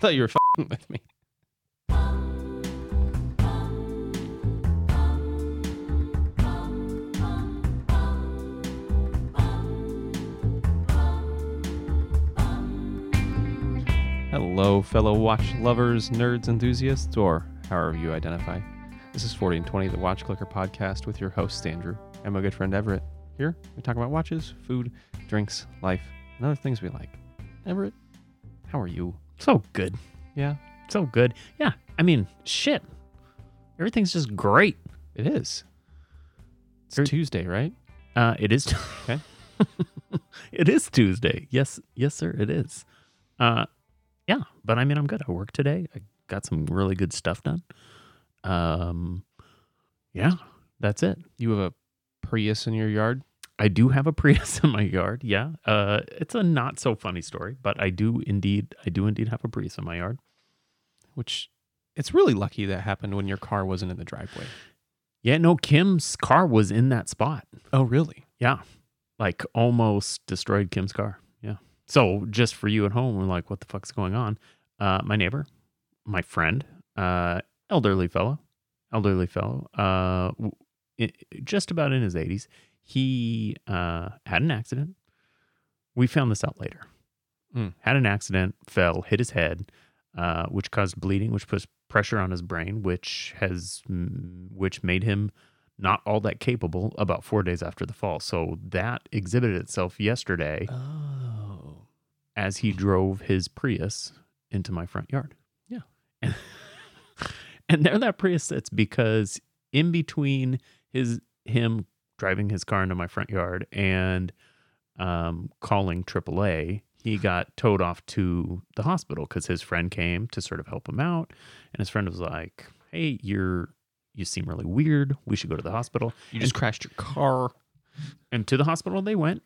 thought you were with me. Hello, fellow watch lovers, nerds, enthusiasts, or however you identify. This is 40 and 20, the Watch Clicker podcast with your host, Andrew, and my good friend Everett. Here, we talk about watches, food, drinks, life, and other things we like. Everett, how are you? So good. Yeah, So good. Yeah. I mean, shit. Everything's just great. it is. It's Every- Tuesday, right? Uh, it is. Okay. it is Tuesday. Yes. Yes, sir. It is. Uh, yeah. But I mean, I'm good. I worked today. I got some really good stuff done. Um, yeah. That's it. You have a Prius in your yard? I do have a Prius in my yard. Yeah. Uh, it's a not so funny story, but I do indeed. I do indeed have a Prius in my yard. Which it's really lucky that happened when your car wasn't in the driveway. Yeah. No, Kim's car was in that spot. Oh, really? Yeah. Like almost destroyed Kim's car. Yeah. So just for you at home, we're like, what the fuck's going on? Uh, my neighbor, my friend, uh, elderly fellow, elderly fellow, uh, w- just about in his 80s, he uh, had an accident. We found this out later. Mm. Had an accident, fell, hit his head, uh, which caused bleeding, which puts pressure on his brain, which has, mm, which made him not all that capable about four days after the fall. So that exhibited itself yesterday Oh. as he drove his Prius into my front yard. Yeah. And, and there that Prius sits because in between his him driving his car into my front yard and um, calling AAA, he got towed off to the hospital because his friend came to sort of help him out. And his friend was like, Hey, you're you seem really weird. We should go to the hospital. You just crashed your car. And to the hospital they went.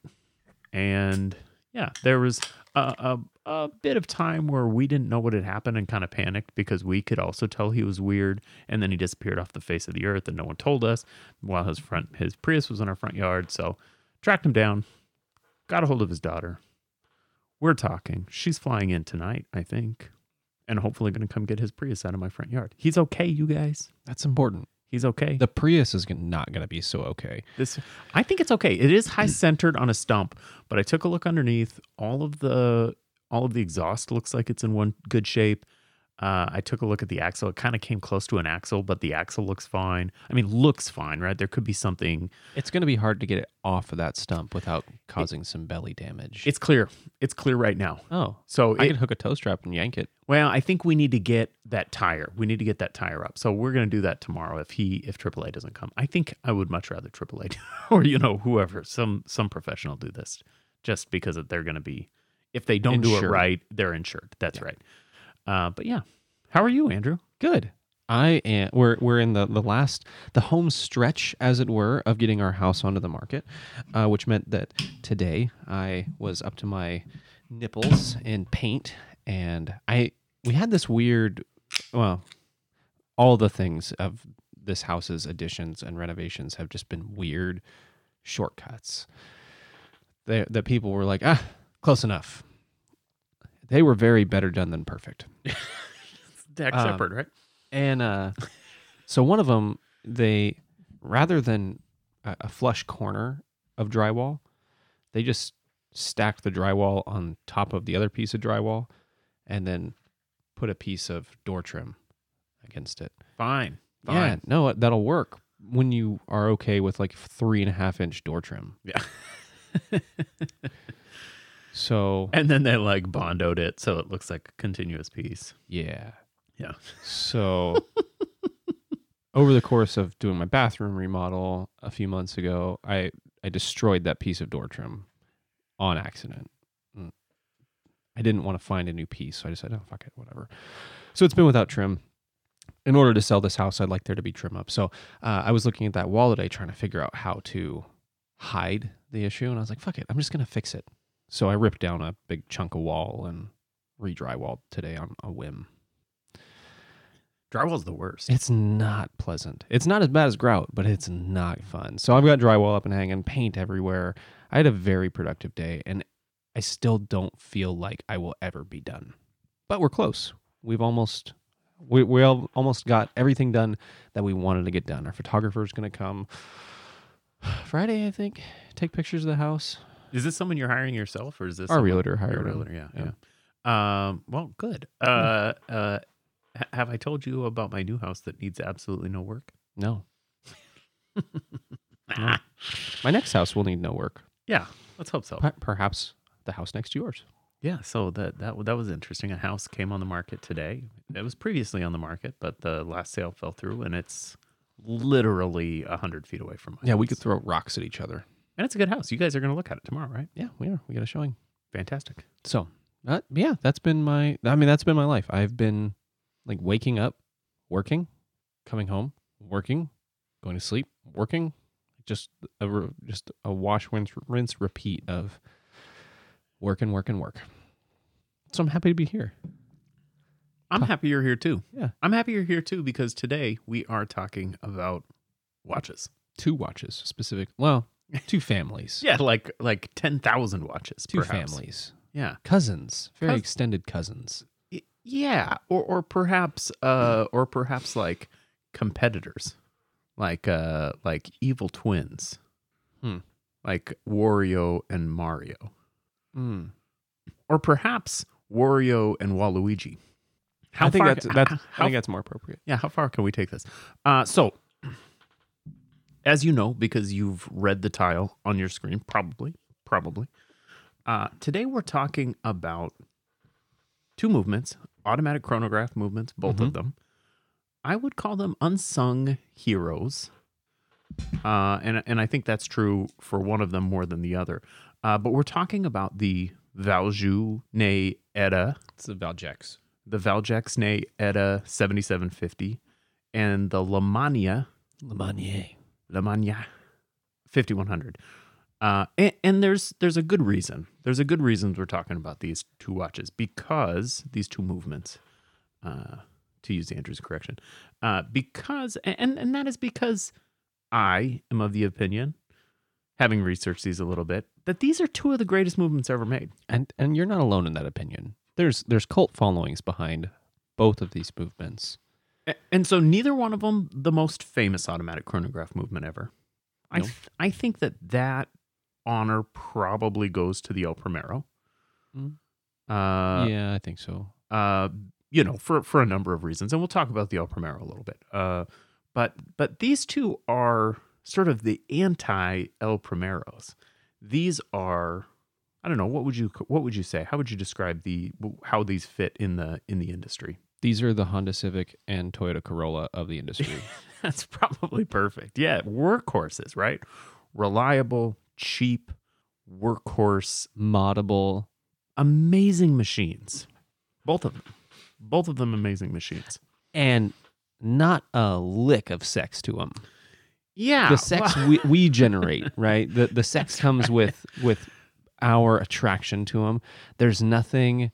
And yeah, there was a, a, a bit of time where we didn't know what had happened and kind of panicked because we could also tell he was weird. And then he disappeared off the face of the earth and no one told us while his front his Prius was in our front yard. So tracked him down, got a hold of his daughter. We're talking. She's flying in tonight, I think. And hopefully going to come get his Prius out of my front yard. He's okay, you guys. That's important. He's okay. The Prius is not going to be so okay. This, I think it's okay. It is high centered on a stump, but I took a look underneath. All of the all of the exhaust looks like it's in one good shape. Uh, I took a look at the axle. It kind of came close to an axle, but the axle looks fine. I mean, looks fine, right? There could be something. It's going to be hard to get it off of that stump without causing some belly damage. It's clear. It's clear right now. oh, So I it, can hook a toe strap and yank it. Well, I think we need to get that tire. We need to get that tire up. So we're going to do that tomorrow if he if AAA doesn't come. I think I would much rather AAA or you know whoever some some professional do this just because they're going to be if they don't do it right, they're insured. That's right. Uh, but yeah, how are you, Andrew? Good. I am. We're we're in the the last the home stretch, as it were, of getting our house onto the market, uh, which meant that today I was up to my nipples in paint, and I we had this weird, well, all the things of this house's additions and renovations have just been weird shortcuts. That people were like, ah, close enough. They were very better done than perfect. Dax Um, Shepard, right? And uh, so one of them, they rather than a, a flush corner of drywall, they just stacked the drywall on top of the other piece of drywall, and then put a piece of door trim against it. Fine. Yeah, Fine. no, that'll work when you are okay with like three and a half inch door trim. Yeah. So And then they like bondoed it so it looks like a continuous piece. yeah, Yeah. So over the course of doing my bathroom remodel a few months ago, I I destroyed that piece of door trim on accident. Mm. I didn't want to find a new piece, so I decided, oh fuck it, whatever. So it's been without trim. In order to sell this house, I'd like there to be trim up. So uh, I was looking at that wall today, trying to figure out how to hide the issue, and I was like, fuck it, I'm just gonna fix it. So I ripped down a big chunk of wall and re-drywalled today on a whim. Drywall's the worst. It's not pleasant. It's not as bad as grout, but it's not fun. So I've got drywall up and hanging, paint everywhere. I had a very productive day, and I still don't feel like I will ever be done. But we're close. we've almost we we all, almost got everything done that we wanted to get done. Our photographer's going to come Friday, I think. Take pictures of the house. Is this someone you're hiring yourself, or is this Our someone- realtor hired realtor? Yeah, yeah. Um, well, good. Uh, uh, have I told you about my new house that needs absolutely no work? No. No. My next house will need no work. Yeah, let's hope so. Per- Perhaps the house next to yours. Yeah, so that that that was interesting. A house came on the market today. It was previously on the market, but the last sale fell through, and it's literally a hundred feet away from my Yeah, we could throw rocks at each other. And it's a good house. You guys are going to look at it tomorrow, right? Yeah, we are. We got a showing. Fantastic. So, uh, yeah, that's been my. I mean, that's been my life. I've been like waking up, working, coming home, working, going to sleep, working. Just a just a wash, rinse, rinse, repeat of work and work and work. So I'm happy to be here. I'm happy you're here too. Yeah. I'm happy you're here too because today we are talking about watches. Two watches, specific. Well, two families. Yeah, like like ten thousand watches. two perhaps. families, Yeah. cousins, very Cous- extended cousins. Y- Yeah, or or perhaps uh or perhaps like competitors. Like uh like evil twins. Hmm. Like Wario and Mario. Mm. Or perhaps Wario and Waluigi. How I think far that's that's. I think that's more appropriate. yeah, how far can we take this? Uh so as you know, because you've read the tile on your screen, probably, probably. Uh, today we're talking about two movements, automatic chronograph movements, both of them. I would call them unsung heroes. Uh, and, and I think that's true for one of them more than the other. Uh, but we're talking about the Valjoux Ne ETA, It's the Valjex. the Valjex Ne ETA 7750, and the Lemania Lemanier. Lamagna, 5100. Uh, and, and there's there's a good reason. There's a good reason we're talking about these two watches because these two movements, uh, to use Andrew's correction, uh, because and and that is because I am of the opinion, having researched these a little bit, that these are two of the greatest movements ever made. And and you're not alone in that opinion. There's there's cult followings behind both of these movements. A- And so neither one of them the most famous automatic chronograph movement ever. I th- I think that that honor probably goes to the El Primero. Mm. Uh, yeah, I think so. uh, you know, for for a number of reasons, and we'll talk about the El Primero a little bit. Uh, but but these two are sort of the anti El Primeros. These are, I don't know, what would you what would you say? How would you describe the how these fit in the in the industry? These are the Honda Civic and Toyota Corolla of the industry. That's probably perfect. Yeah, workhorses, right? Reliable, cheap, workhorse, Moddable. amazing machines. Both of them. Both of them amazing machines. and not a lick of sex to them. Yeah. The sex we, we generate, right? The the sex comes with with our attraction to them. There's nothing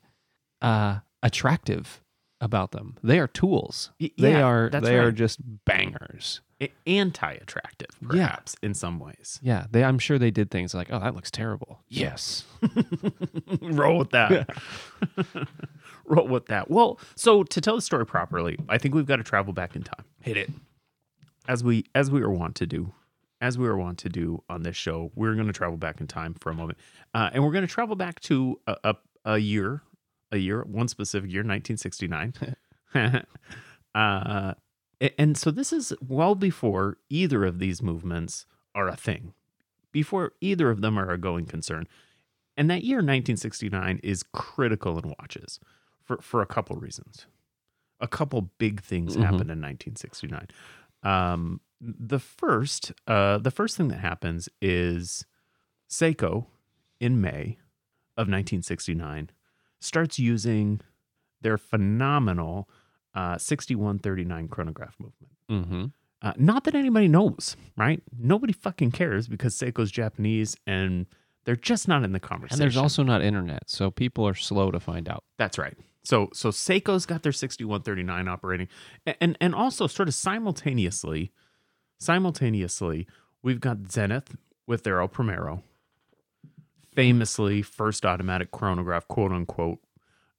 uh, attractive about them. They are tools. Y- They are that's they are just bangers. anti attractive, Yeah. perhaps, in some ways. Yeah, they. I'm sure they did things like, oh, that looks terrible. Yes. Roll with that. Roll with that. Well, so to tell the story properly, I think we've got to travel back in time. Hit it. As we as we are wont to do. As we are wont to do on this show, we're going to travel back in time for a moment, uh, and we're going to travel back to a, a, a year, a year, one specific year, 1969. uh, and so this is well before either of these movements are a thing, before either of them are a going concern. And that year, 1969, is critical in watches for, for a couple reasons. A couple big things Mhm. happened in 1969. Um, the first, uh, the first thing that happens is Seiko in May of 1969 starts using their phenomenal uh, 6139 chronograph movement. Mm-hmm. Uh, not that anybody knows, right? Nobody fucking cares because Seiko's Japanese and they're just not in the conversation. And there's also not internet, so people are slow to find out. That's right. So so Seiko's got their 6139 operating and, and and also sort of simultaneously simultaneously we've got Zenith with their El Primero famously first automatic chronograph quote unquote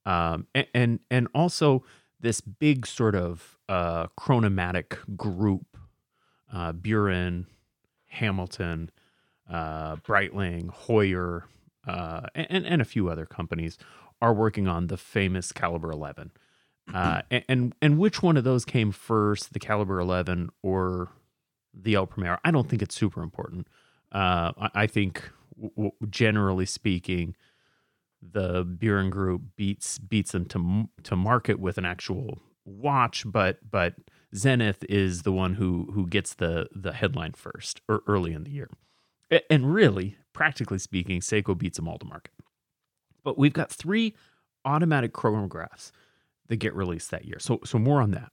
um and and, and also this big sort of uh, chronomatic group, uh, Buren, Hamilton, uh, Breitling, Heuer, uh, and, and a few other companies are working on the famous Caliber 11. Uh, and, and and which one of those came first, the Caliber 11 or the El Primero? I don't think it's super important. Uh, I, I think, w- generally speaking, the Buren Group beats beats them to to market with an actual watch, but but Zenith is the one who who gets the the headline first or early in the year. And really, practically speaking, Seiko beats them all to market. But we've got three automatic chronographs that get released that year. So so more on that.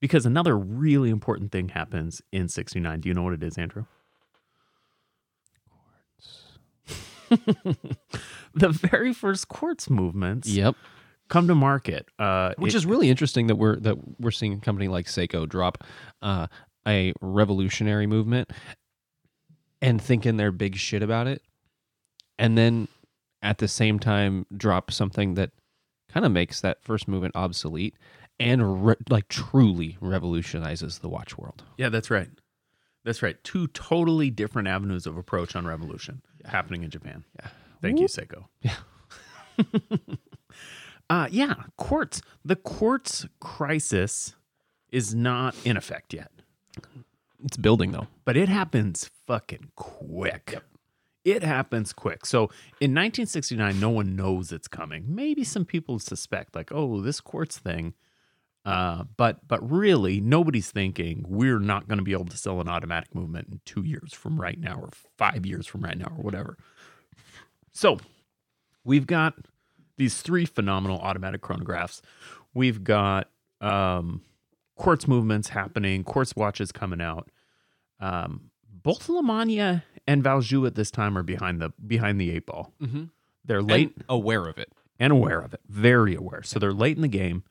Because another really important thing happens in 69. Do you know what it is, Andrew? the very first quartz movements Yep. come to market. Uh, Which it- is really interesting that we're that we're seeing a company like Seiko drop uh, a revolutionary movement and thinking they're big shit about it, and then at the same time drop something that kind of makes that first movement obsolete and re- like truly revolutionizes the watch world. Yeah, that's right. That's right. Two totally different avenues of approach on revolution happening in Japan. Yeah. Thank you, Seiko. Yeah. uh, yeah, quartz. The quartz crisis is not in effect yet, It's building though. but it happens fucking quick. It happens quick. So in 1969, no one knows it's coming. Maybe some people suspect, like, oh, this quartz thing. Uh, but but really, nobody's thinking we're not going to be able to sell an automatic movement in two years from right now, or five years from right now, or whatever. So we've got these three phenomenal automatic chronographs. We've got um, quartz movements happening, quartz watches coming out. Um, both Lemania and Valjoux at this time are behind the behind the eight ball. Mm-hmm. They're late Late, aware of it. and aware of it, very aware. So they're late in the game.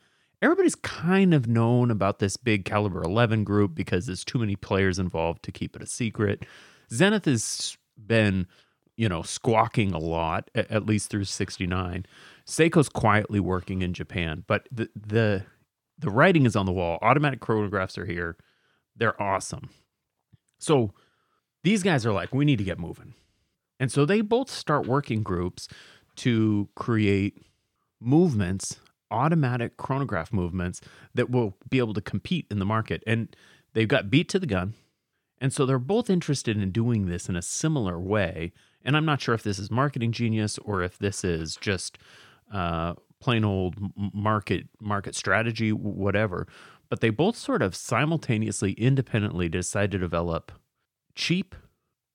Everybody's kind of known about this big caliber 11 group because there's too many players involved to keep it a secret. Zenith has been, you know, squawking a lot, at least through 69. Seiko's quietly working in Japan, but the the the writing is on the wall. Automatic chronographs are here. They're awesome. So these guys are like, we need to get moving. And so they both start working groups to create movements, automatic chronograph movements that will be able to compete in the market. And they've got beat to the gun. And so they're both interested in doing this in a similar way. And I'm not sure if this is marketing genius or if this is just uh, plain old market market strategy, whatever. But they both sort of simultaneously, independently decide to develop cheap,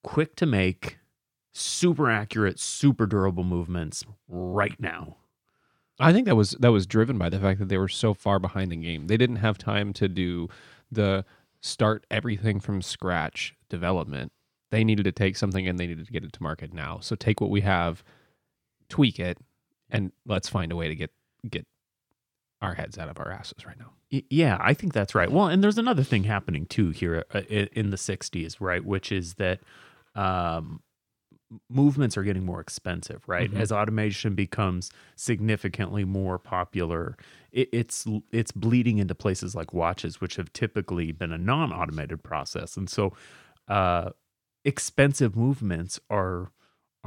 quick to make, super accurate, super durable movements right now. I think that was that was driven by the fact that they were so far behind the game. They didn't have time to do the start everything from scratch development. They needed to take something and they needed to get it to market now. So take what we have, tweak it, and let's find a way to get get our heads out of our asses right now. Yeah, I think that's right. Well, and there's another thing happening too here uh, in the 60s, right? Which is that um, movements are getting more expensive, right? Mhm. As automation becomes significantly more popular, it, it's it's bleeding into places like watches, which have typically been a non-automated process, and so uh, expensive movements are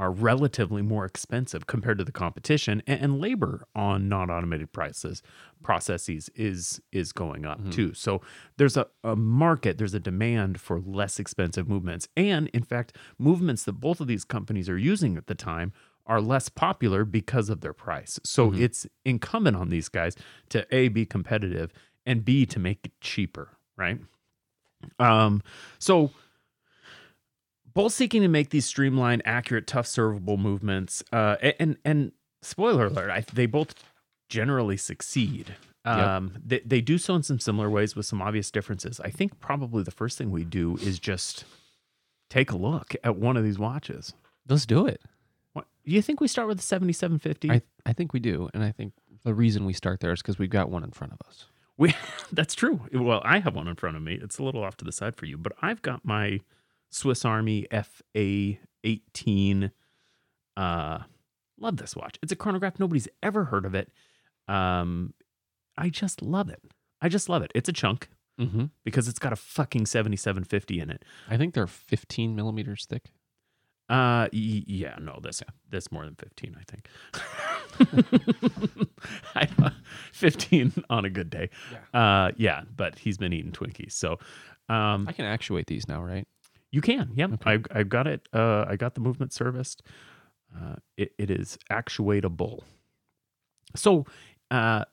are relatively more expensive compared to the competition and, and labor on non-automated prices processes is is going up Mhm. too so there's a, a market there's a demand for less expensive movements and in fact movements that both of these companies are using at the time are less popular because of their price so Mhm. it's incumbent on these guys to a be competitive and b to make it cheaper right um so both seeking to make these streamlined, accurate, tough, servable movements. Uh, and and spoiler alert, I, they both generally succeed. Yep. Um, they, they do so in some similar ways with some obvious differences. I think probably the first thing we do is just take a look at one of these watches. Let's do it. What, do you think we start with the 7750? I I think we do, and I think the reason we start there is because we've got one in front of us. We that's true. Well, I have one in front of me. It's a little off to the side for you, but I've got my Swiss Army FA 18. Uh, love this watch. It's a chronograph. Nobody's ever heard of it. Um, I just love it. I just love it. It's a chunk Mm-hmm. because it's got a fucking 7750 in it. I think they're 15 millimeters thick. Uh, y- yeah, no, that's that's more than 15, I think. I, 15 on a good day. Uh, yeah, but he's been eating Twinkies, so um, I can actuate these now, right? You can, yeah. Okay. I've, I've got it. Uh, I got the movement serviced. Uh, it, it is actuatable. So, uh,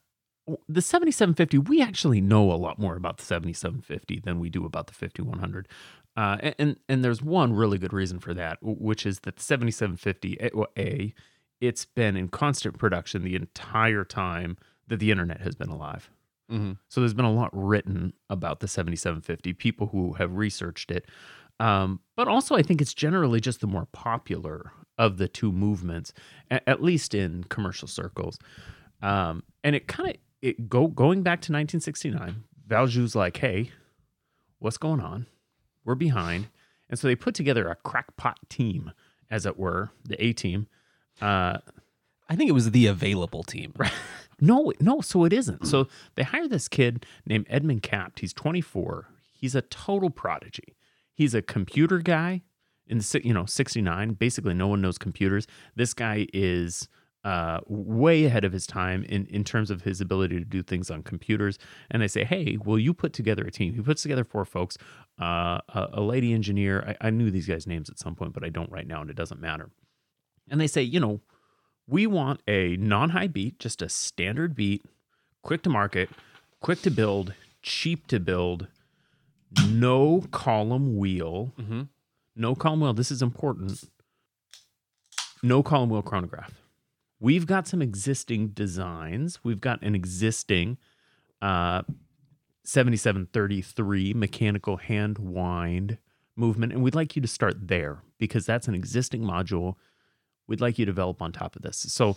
the 7750, we actually know a lot more about the 7750 than we do about the 5100. Uh, and, and there's one really good reason for that, which is that the 7750, A, A, it's been in constant production the entire time that the internet has been alive. Mm-hmm. So there's been a lot written about the 7750, people who have researched it. Um, but also, I think it's generally just the more popular of the two movements, a- at least in commercial circles. Um, and it kind of it go going back to 1969. Valjoux like, hey, what's going on? We're behind, and so they put together a crackpot team, as it were, the A team. Uh, I think it was the available team. no, no, so it isn't. So they hire this kid named Edmund Capt. He's 24. He's a total prodigy. He's a computer guy in you know 69. Basically, no one knows computers. This guy is uh, way ahead of his time in in terms of his ability to do things on computers. And they say, "Hey, will you put together a team?" He puts together four folks. Uh, a, a lady engineer. I, I knew these guys' names at some point, but I don't right now, and it doesn't matter. And they say, you know, we want a non high beat, just a standard beat, quick to market, quick to build, cheap to build, no column wheel, Mm-hmm. no column wheel. This is important. No column wheel chronograph. We've got some existing designs. We've got an existing uh, 7733 mechanical hand wind movement, and we'd like you to start there because that's an existing module we'd like you to develop on top of this. So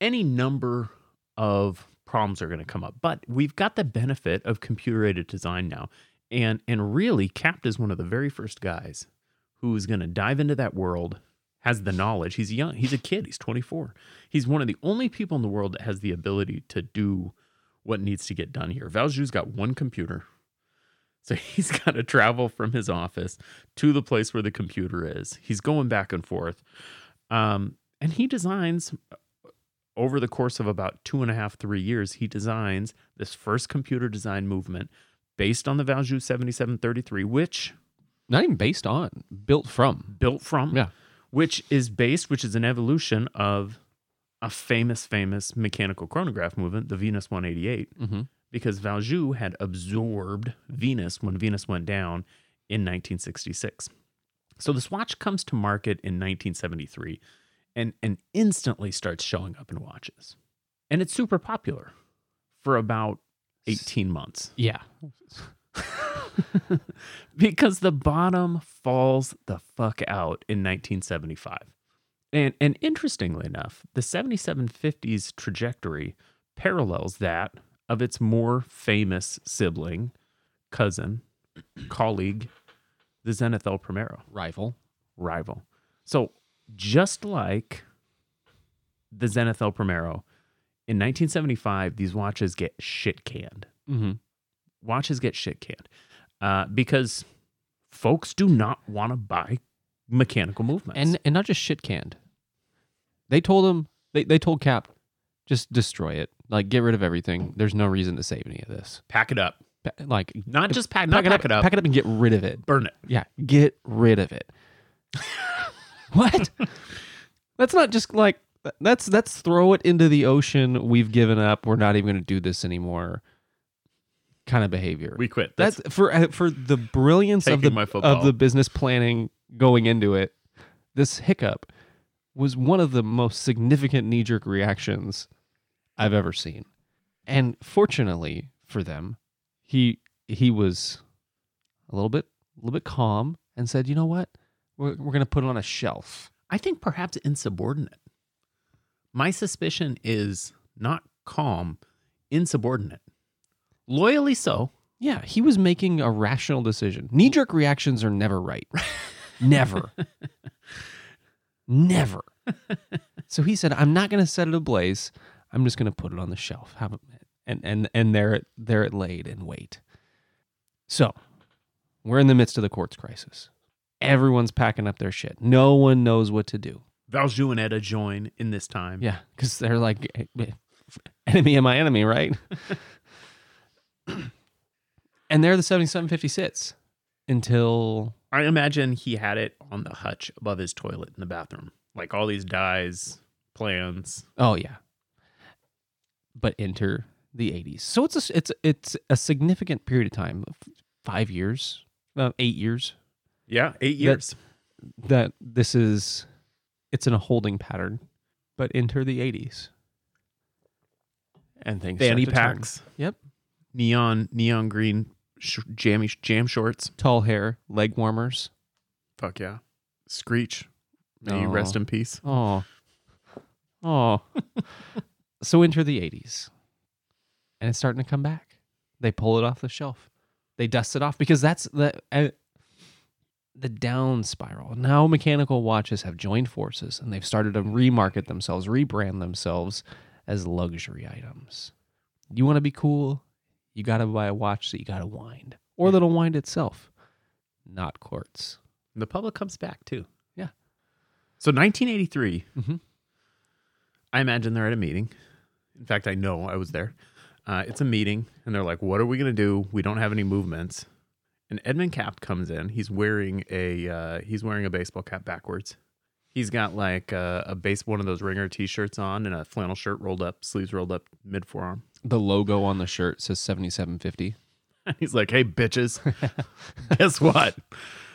any number of problems are going to come up, but we've got the benefit of computer aided design now. And and really Capt is one of the very first guys who is going to dive into that world, has the knowledge. He's young, he's a kid, he's 24. He's one of the only people in the world that has the ability to do what needs to get done here. Valjoux's got one computer. So he's got to travel from his office to the place where the computer is. He's going back and forth. Um, and he designs over the course of about two and a half, three years, he designs this first computer design movement based on the Valjoux 7733, which Not even based on, built from. built from, Yeah. which is based, which is an evolution of a famous, famous mechanical chronograph movement, the Venus 188, Mm-hmm. because Valjoux had absorbed Venus when Venus went down in 1966. So this watch comes to market in 1973 and, and instantly starts showing up in watches. And it's super popular for about 18 months Yeah. because the bottom falls the fuck out in 1975. And and interestingly enough, the 7750's trajectory parallels that of its more famous sibling, cousin, colleague, the Zenith El Primero Rival. rival. So just like the Zenith El Primero, in 1975, these watches get shit canned. Mm-hmm. Watches get shit canned uh, because folks do not want to buy mechanical movements. And and not just shit canned. They told him they, they told Capt, just destroy it. Like get rid of everything. There's no reason to save any of this. pack it up. Pa- Like Not just pack, not pack, it up, Pack it up and get rid of it. burn it. Yeah, get rid of it. what? That's not just like that's that's throw it into the ocean. We've given up. We're not even going to do this anymore. Kind of behavior. We quit. that's for uh, for the brilliance of the my of the business planning going into it. This hiccup was one of the most significant knee jerk reactions I've ever seen. And fortunately for them, he he was a little bit a little bit calm and said, "You know what? We're we're going to put it on a shelf." I think perhaps insubordinate. My suspicion is not calm, insubordinate. Loyally so. Yeah, he was making a rational decision. Knee jerk reactions are never right. never. never. So he said, I'm not going to set it ablaze. I'm just going to put it on the shelf. Have it. and and and there there it laid in wait. So, we're in the midst of the quartz crisis. Everyone's packing up their shit. No one knows what to do. ETA join in this time. Yeah, because they're like eh, enemy of my enemy, right? and they're the 7750 sits until I imagine he had it on the hutch above his toilet in the bathroom. Like all these dies, plans. oh yeah. But enter the 80s. So it's a it's it's a significant period of time, five years, uh, eight years. Yeah, eight years. That this is it's in a holding pattern, but enter the 80s. And things Fanny start to turn. packs. Yep. Neon neon green sh- jammy jam shorts. Tall hair, leg warmers. Fuck yeah. Screech. May you rest in peace. Oh. Oh. so enter the 80s. And it's starting to come back. They pull it off the shelf. They dust it off because that's the uh, the down spiral. Now mechanical watches have joined forces and they've started to remarket themselves, rebrand themselves as luxury items. You want to be cool? You got to buy a watch that you got to wind or that'll wind itself. Not quartz. The public comes back too. Yeah. So 1983, Mhm. I imagine they're at a meeting. In fact, I know I was there. Uh, it's a meeting, and they're like, "What are we gonna do? We don't have any movements." And Edmund Capt comes in. He's wearing a uh, he's wearing a baseball cap backwards. He's got like a, a base one of those ringer T-shirts on and a flannel shirt rolled up, sleeves rolled up, mid forearm. The logo on the shirt says 7750. And he's like, "Hey, bitches, guess what?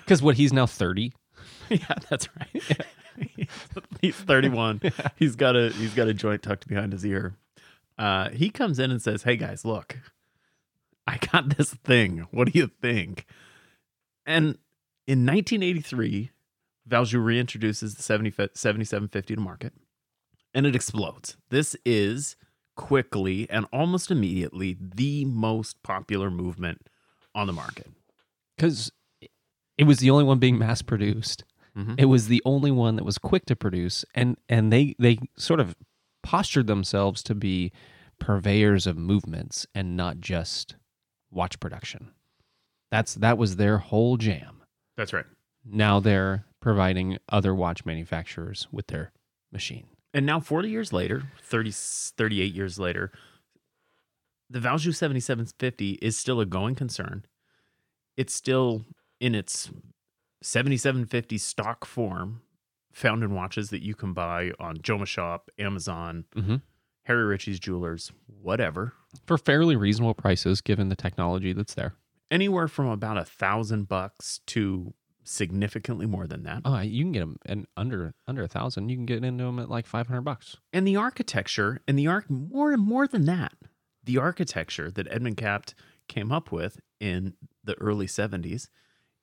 Because what he's now 30. yeah, that's right. he's 31. He's got a he's got a joint tucked behind his ear. Uh, he comes in and says, "Hey guys, look, I got this thing. What do you think?" And in 1983, Valjoux reintroduces the 70, 7750 to market, and it explodes. This is quickly and almost immediately the most popular movement on the market. Because it was the only one being mass produced. Mhm. It was the only one that was quick to produce. And, and they, they sort of postured themselves to be purveyors of movements and not just watch production. That's that was their whole jam. That's right. Now they're providing other watch manufacturers with their machine. And now 40 years later, 30, 38 years later, the Valjoux 7750 is still a going concern. It's still in its 7750 stock form, found in watches that you can buy on Jomashop, Amazon, Mm-hmm. Harry Ritchie's Jewelers, whatever. For fairly reasonable prices, given the technology that's there. Anywhere from about a thousand bucks to significantly more than that. Oh, you can get them and under under a thousand. You can get into them at like five hundred bucks. and the architecture and the arc more and more than that the architecture that edmund capt came up with in the early 70s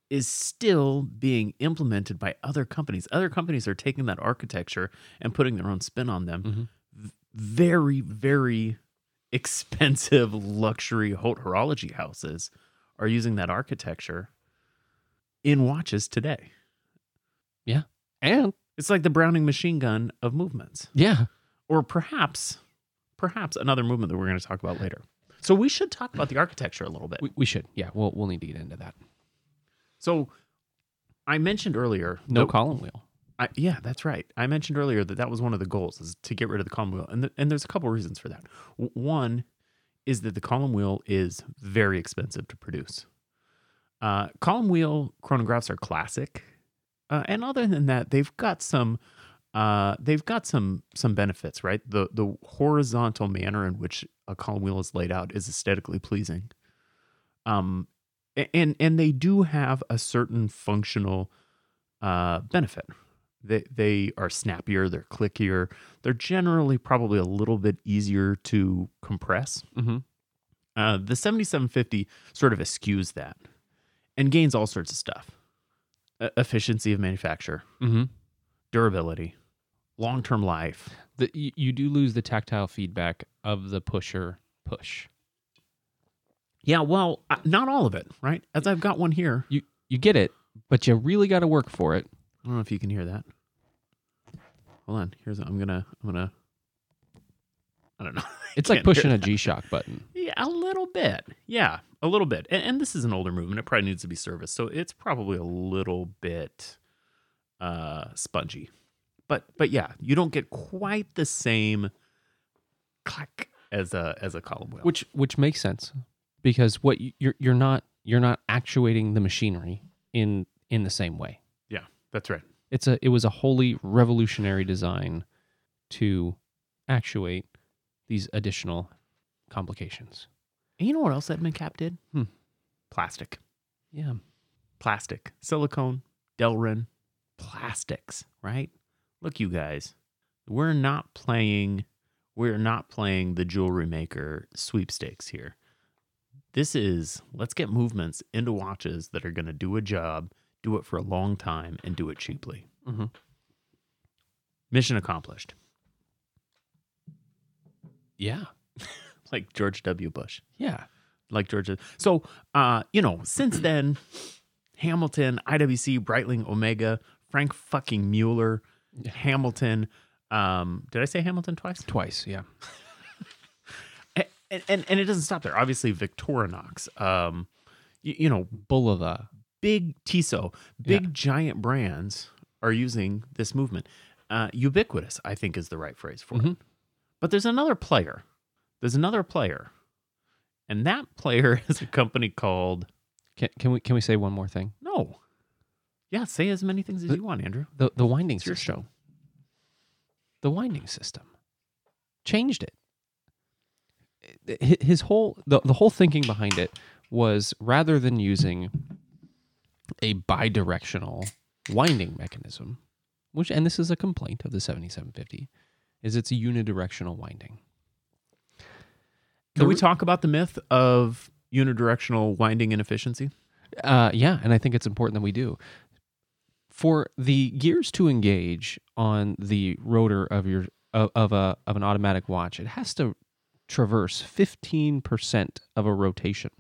is still being implemented by other companies other companies are taking that architecture and putting their own spin on them Mhm. Very very expensive luxury horology houses are using that architecture in watches today Yeah. And it's like the browning machine gun of movements yeah, or perhaps perhaps another movement that we're going to talk about later. So we should talk about the architecture a little bit. we, we should. Yeah, we'll we'll need to get into that. So I mentioned earlier No column wheel. I, yeah, that's right. I mentioned earlier that that was one of the goals is to get rid of the column wheel, and th- and there's a couple reasons for that. W- One is that the column wheel is very expensive to produce. Uh, column wheel chronographs are classic, uh, and other than that, they've got some uh, they've got some some benefits. Right, the the horizontal manner in which a column wheel is laid out is aesthetically pleasing. Um, and and they do have a certain functional uh, benefit. They they are snappier, they're clickier, they're generally probably a little bit easier to compress. Mm-hmm. Uh, the 7750 sort of eschews that and gains all sorts of stuff: E- efficiency of manufacture, Mm-hmm. durability, long term life. The, you, you do lose the tactile feedback of the pusher push. Yeah, well, not all of it, right? As I've got one here. You you get it, but you really got to work for it. I don't know if you can hear that. Hold on. Here's I'm gonna I'm gonna I don't know. It's like pushing a G Shock button. Yeah, a little bit. Yeah, a little bit. And, and this is an older movement. It probably needs to be serviced, so it's probably a little bit uh, spongy. But but yeah, you don't get quite the same clack as a as a column wheel. which which makes sense because what you- you're you're not you're not actuating the machinery in in the same way. Yeah, that's right. It's a it was a wholly revolutionary design to actuate these additional complications. And you know what else Edmund Capt did? Hmm. Plastic, Yeah. plastic, silicone, Delrin, plastics. Right? Look, you guys, we're not playing. We're not playing the jewelry maker sweepstakes here. This is let's get movements into watches that are going to do a job, do it for a long time, and do it cheaply. Mm-hmm. Mission accomplished. Yeah. Like George W. Bush. Yeah. like George. So, uh, you know, since then, Hamilton, IWC, Breitling, Omega, Franck fucking Muller, Hamilton. Um, did I say Hamilton twice? Twice. Yeah. And, and and it doesn't stop there. Obviously, Victorinox. Um, you, you know, Bulova. Big Tissot, big Yeah. giant brands are using this movement. Uh, ubiquitous, I think, is the right phrase for it. Mhm. But there's another player. There's another player, and that player is a company called Can, can we can we say one more thing? No. Yeah, say as many things as The- you want, Andrew. The the winding It's your system. show. The winding system changed it. His whole the, the whole thinking behind it was rather than using a bidirectional winding mechanism, which and this is a complaint of the 7750, is it's a unidirectional winding. Can we talk about the myth of unidirectional winding inefficiency? Uh, yeah, and I think it's important that we do. For the gears to engage on the rotor of your of, of a of an automatic watch, it has to traverse fifteen percent of a rotation.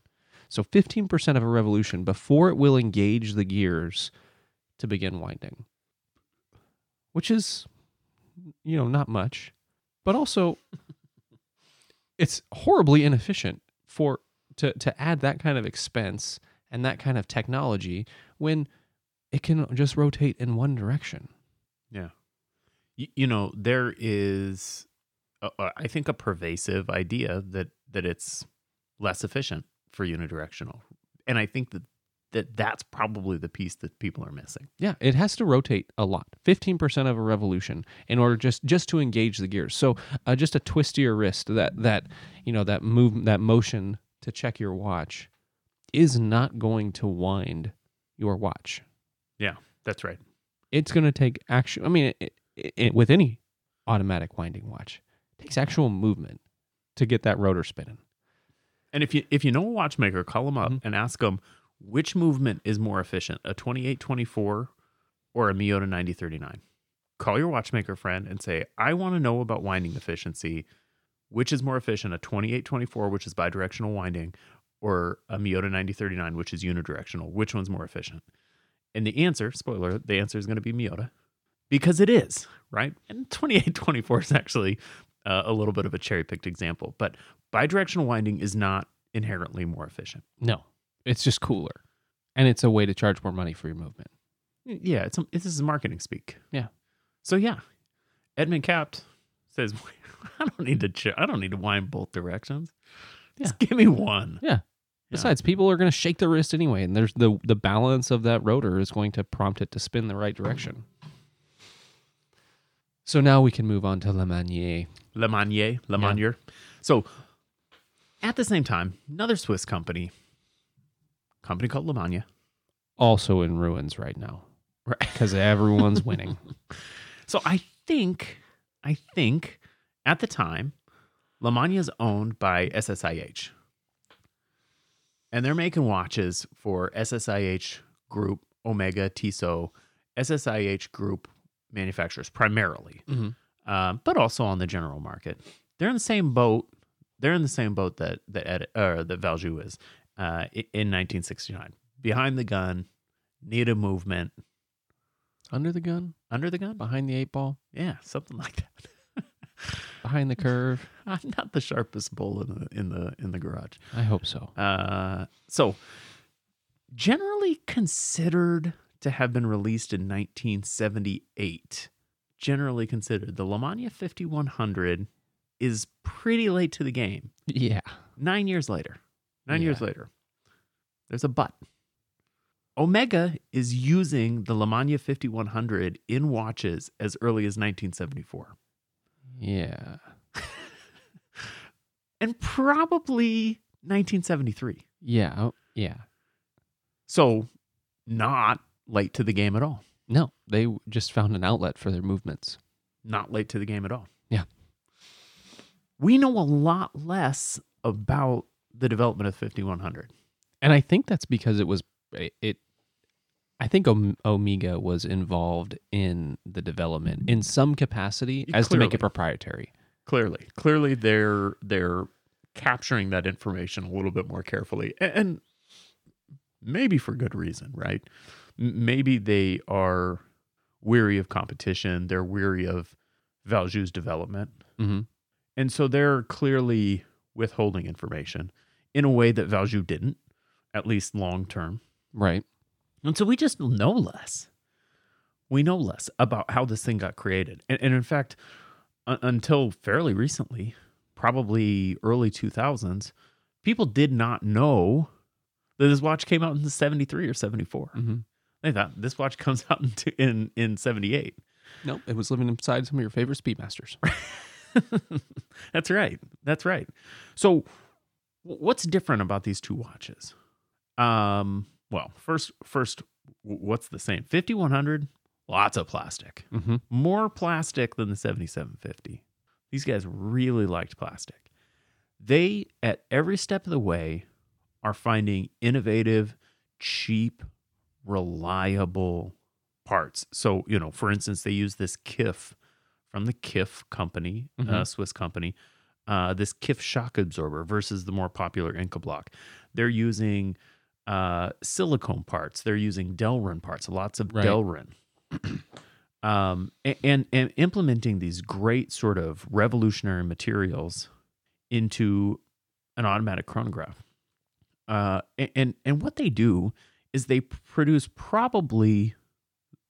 So fifteen percent of a revolution before it will engage the gears to begin winding, which is, you know, not much, but also it's horribly inefficient for to to add that kind of expense and that kind of technology when it can just rotate in one direction. Yeah. You, you know, there is, a, a- I think, a pervasive idea that that it's less efficient for unidirectional, and I think that that that's probably the piece that people are missing. Yeah, it has to rotate a lot, fifteen percent of a revolution, in order just just to engage the gears. So uh, just a twist to your wrist, that that you know that move that motion to check your watch, is not going to wind your watch. Yeah, that's right. It's going to take action. I mean, it, it, it, with any automatic winding watch, it takes actual movement to get that rotor spinning. And if you if you know a watchmaker, call them up Mhm. and ask them which movement is more efficient, a 2824 or a Miyota 9039. Call your watchmaker friend and say, "I want to know about winding efficiency. Which is more efficient, a 2824 which is bidirectional winding or a Miyota 9039 which is unidirectional? Which one's more efficient?" And the answer, spoiler, the answer is going to be Miyota because it is, right? And 2824 is actually uh, a little bit of a cherry-picked example, but bidirectional winding is not inherently more efficient. No, it's just cooler, and it's a way to charge more money for your movement. Yeah, it's, this is marketing speak. Yeah. So yeah, Edmund Capt says, "I don't need to. Ch- I don't need to wind both directions. Just give me one." Yeah. Besides, people are going to shake their wrist anyway, and there's the the balance of that rotor is going to prompt it to spin the right direction. So now we can move on to Le Manier. Le Yeah. So at the same time, another Swiss company, company called Le Manier. also in ruins right now Right. because everyone's winning. So I think, I think at the time, Lamagna is owned by SSIH. And they're making watches for SSIH Group, Omega, Tissot, SSIH Group manufacturers primarily, Mhm. um, but also on the general market. They're in the same boat. They're in the same boat that that Ed, uh, that Valjoux is uh, in 1969. Behind the gun, need a movement. Under the gun, Under the gun? behind the eight ball. Yeah, something like that. behind the curve. I'm not the sharpest bull in the in the in the garage. I hope so. Uh, so generally considered to have been released in 1978. Generally considered, the Lemania 5100 is pretty late to the game. Yeah. Nine years later. Nine Yeah. years later. There's a but. Omega is using the Lemania 5100 in watches as early as 1974. Yeah. And probably 1973. Yeah. Oh, yeah. So, not late to the game at all. No, they just found an outlet for their movements. Not late to the game at all. Yeah. We know a lot less about the development of 5100. And I think that's because it was it. I think Omega was involved in the development in some capacity as to make it proprietary. Clearly, clearly they're they're capturing that information a little bit more carefully and maybe for good reason, right? Maybe they are weary of competition, they're weary of Valjoux development. hmm And so they're clearly withholding information in a way that Valjoux didn't, at least long term. Right. And so we just know less. We know less about how this thing got created. And, and in fact, until fairly recently, probably early 2000s, people did not know that this watch came out in 73 or 74. hmm They thought this watch comes out in, in, in 78. Nope. It was living inside some of your favorite Speedmasters. That's right. That's right. So, what's different about these two watches? Um, well, first, first, what's the same? Fifty one hundred, lots of plastic, hmm more plastic than the seventy seven fifty. These guys really liked plastic. They, at every step of the way, are finding innovative, cheap, reliable parts. So, you know, for instance, they use this KIF from the KIF company, uh, Mhm. Swiss company, uh, this KIF shock absorber versus the more popular Incabloc. They're using uh, silicone parts. They're using Delrin parts, lots of Right. Delrin. um, and, and implementing these great sort of revolutionary materials into an automatic chronograph. Uh, and and what they do is they produce probably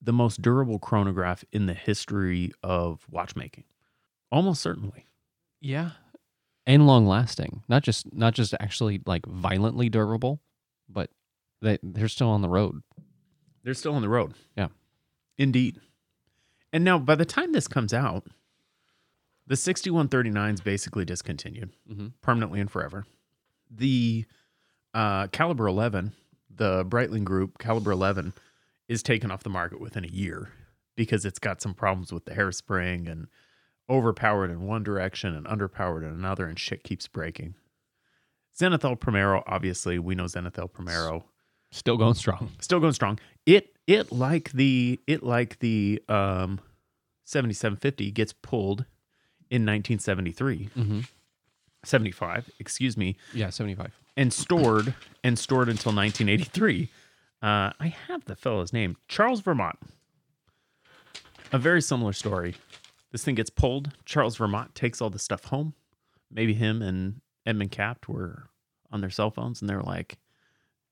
the most durable chronograph in the history of watchmaking, almost certainly. Yeah. And long lasting. Not just not just actually like violently durable, but they they're still on the road. They're still on the road. Yeah. Indeed. And now, by the time this comes out, the 6139 is basically discontinued Mm-hmm. permanently and forever. The uh, Caliber 11, the Breitling Group Caliber 11, is taken off the market within a year because it's got some problems with the hairspring and overpowered in one direction and underpowered in another, and shit keeps breaking. Zenith El Primero, obviously, we know Zenith El Primero Still going strong. still going strong. It it like the it like the um 7750 gets pulled in 1973, Mm-hmm. 75, excuse me, Yeah, seventy five. And stored and stored until 1983. Uh, I have the fellow's name, Charles Vermont. A very similar story. This thing gets pulled. Charles Vermont takes all the stuff home. Maybe him and Edmund Capt were on their cell phones, and they're like,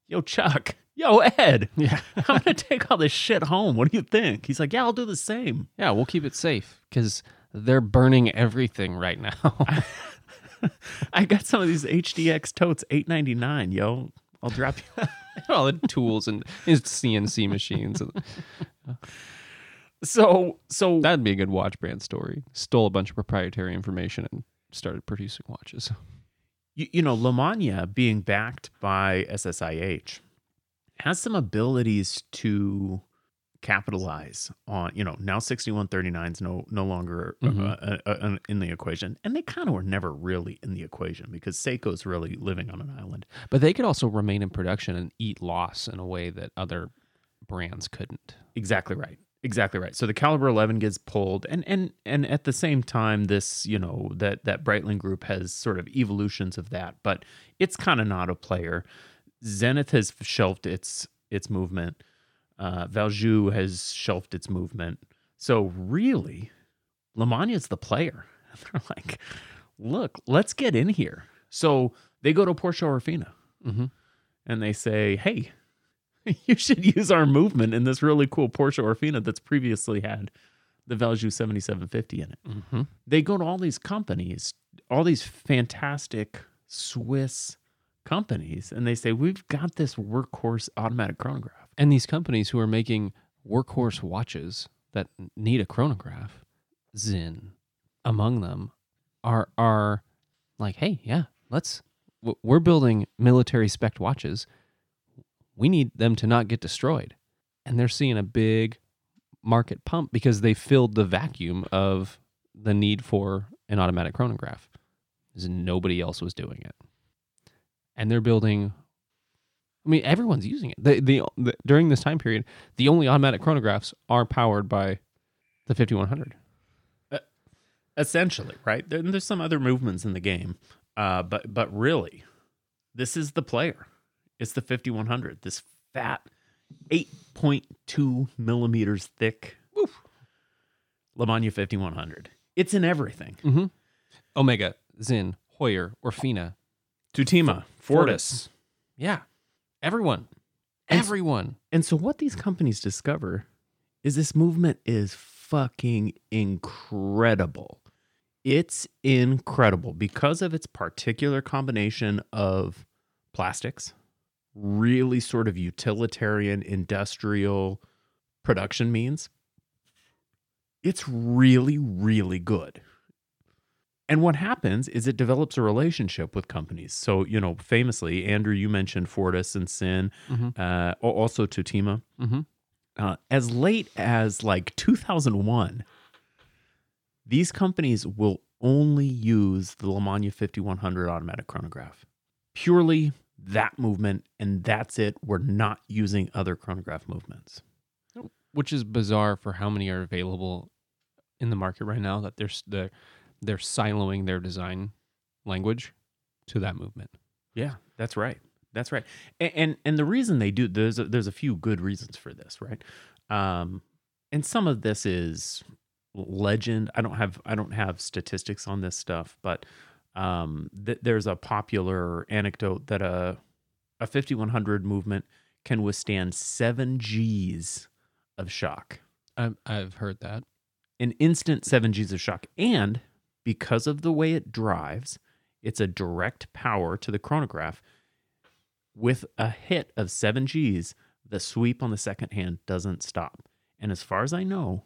"Yo, Chuck, yo, Ed, Yeah. I'm gonna take all this shit home. What do you think?" He's like, "Yeah, I'll do the same." Yeah, we'll keep it safe because they're burning everything right now. I got some of these HDX totes, eight ninety nine. Yo, I'll drop you. All the tools and his CNC machines. So, so That'd be a good watch brand story. Stole a bunch of proprietary information and started producing watches. you, you know, Lemania being backed by SSIH has some abilities to capitalize on, you know, now 6139 is no, no longer Mhm. uh, uh, uh, in the equation. And they kind of were never really in the equation because Seiko's really living on an island. But they could also remain in production and eat loss in a way that other brands couldn't. Exactly right. Exactly right. So the caliber 11 gets pulled and and and at the same time this, you know, that that Breitling group has sort of evolutions of that, but it's kind of not a player. Zenith has shelved its its movement. Uh Valjoux has shelved its movement. So really, Lemania's the player. They're like, look, let's get in here. So they go to Porsche Orfina Mm-hmm. and they say, hey, you should use our movement in this really cool Porsche Orfina that's previously had the Valjoux 7750 in it. Mm-hmm. They go to all these companies, all these fantastic Swiss companies, and they say, we've got this workhorse automatic chronograph. And these companies who are making workhorse watches that need a chronograph, Sinn, among them, are are like, hey, yeah, let's. We're building military spec watches. We need them to not get destroyed, and they're seeing a big market pump because they filled the vacuum of the need for an automatic chronograph. Because nobody else was doing it, and they're building I mean, everyone's using it. The, the the during this time period, the only automatic chronographs are powered by the 5100. Essentially, right? There, there's some other movements in the game, uh, but but really, this is the player. It's the 5100. This fat, 8.2 millimeters thick, Lemania 5100. It's in everything. Mm-hmm. Omega, Sinn, Heuer, Orfina, Tutima, Fortis. Yeah, everyone, everyone. And so what these companies discover is this movement is fucking incredible. It's incredible because of its particular combination of plastics, really sort of utilitarian industrial production means. It's really, really good. And what happens is it develops a relationship with companies. So, you know, famously, Andrew, you mentioned Fortis and Sinn, Mm-hmm. uh, also Tutima. Mm-hmm. Uh, as late as like 2001, these companies will only use the Lemania 5100 automatic chronograph. Purely that movement, and that's it. We're not using other chronograph movements. Which is bizarre for how many are available in the market right now. That they're s- they're, siloing their design language to that movement. Yeah, that's right. That's right. And and, and the reason they do there's a, there's a few good reasons for this, right? Um, and some of this is legend. I don't have I don't have statistics on this stuff, but um, th- there's a popular anecdote that a a 5100 movement can withstand seven G's of shock, I've, I've heard that. an instant seven G's of shock, and because of the way it drives, it's a direct power to the chronograph. With a hit of seven G's, the sweep on the second hand doesn't stop. And as far as I know,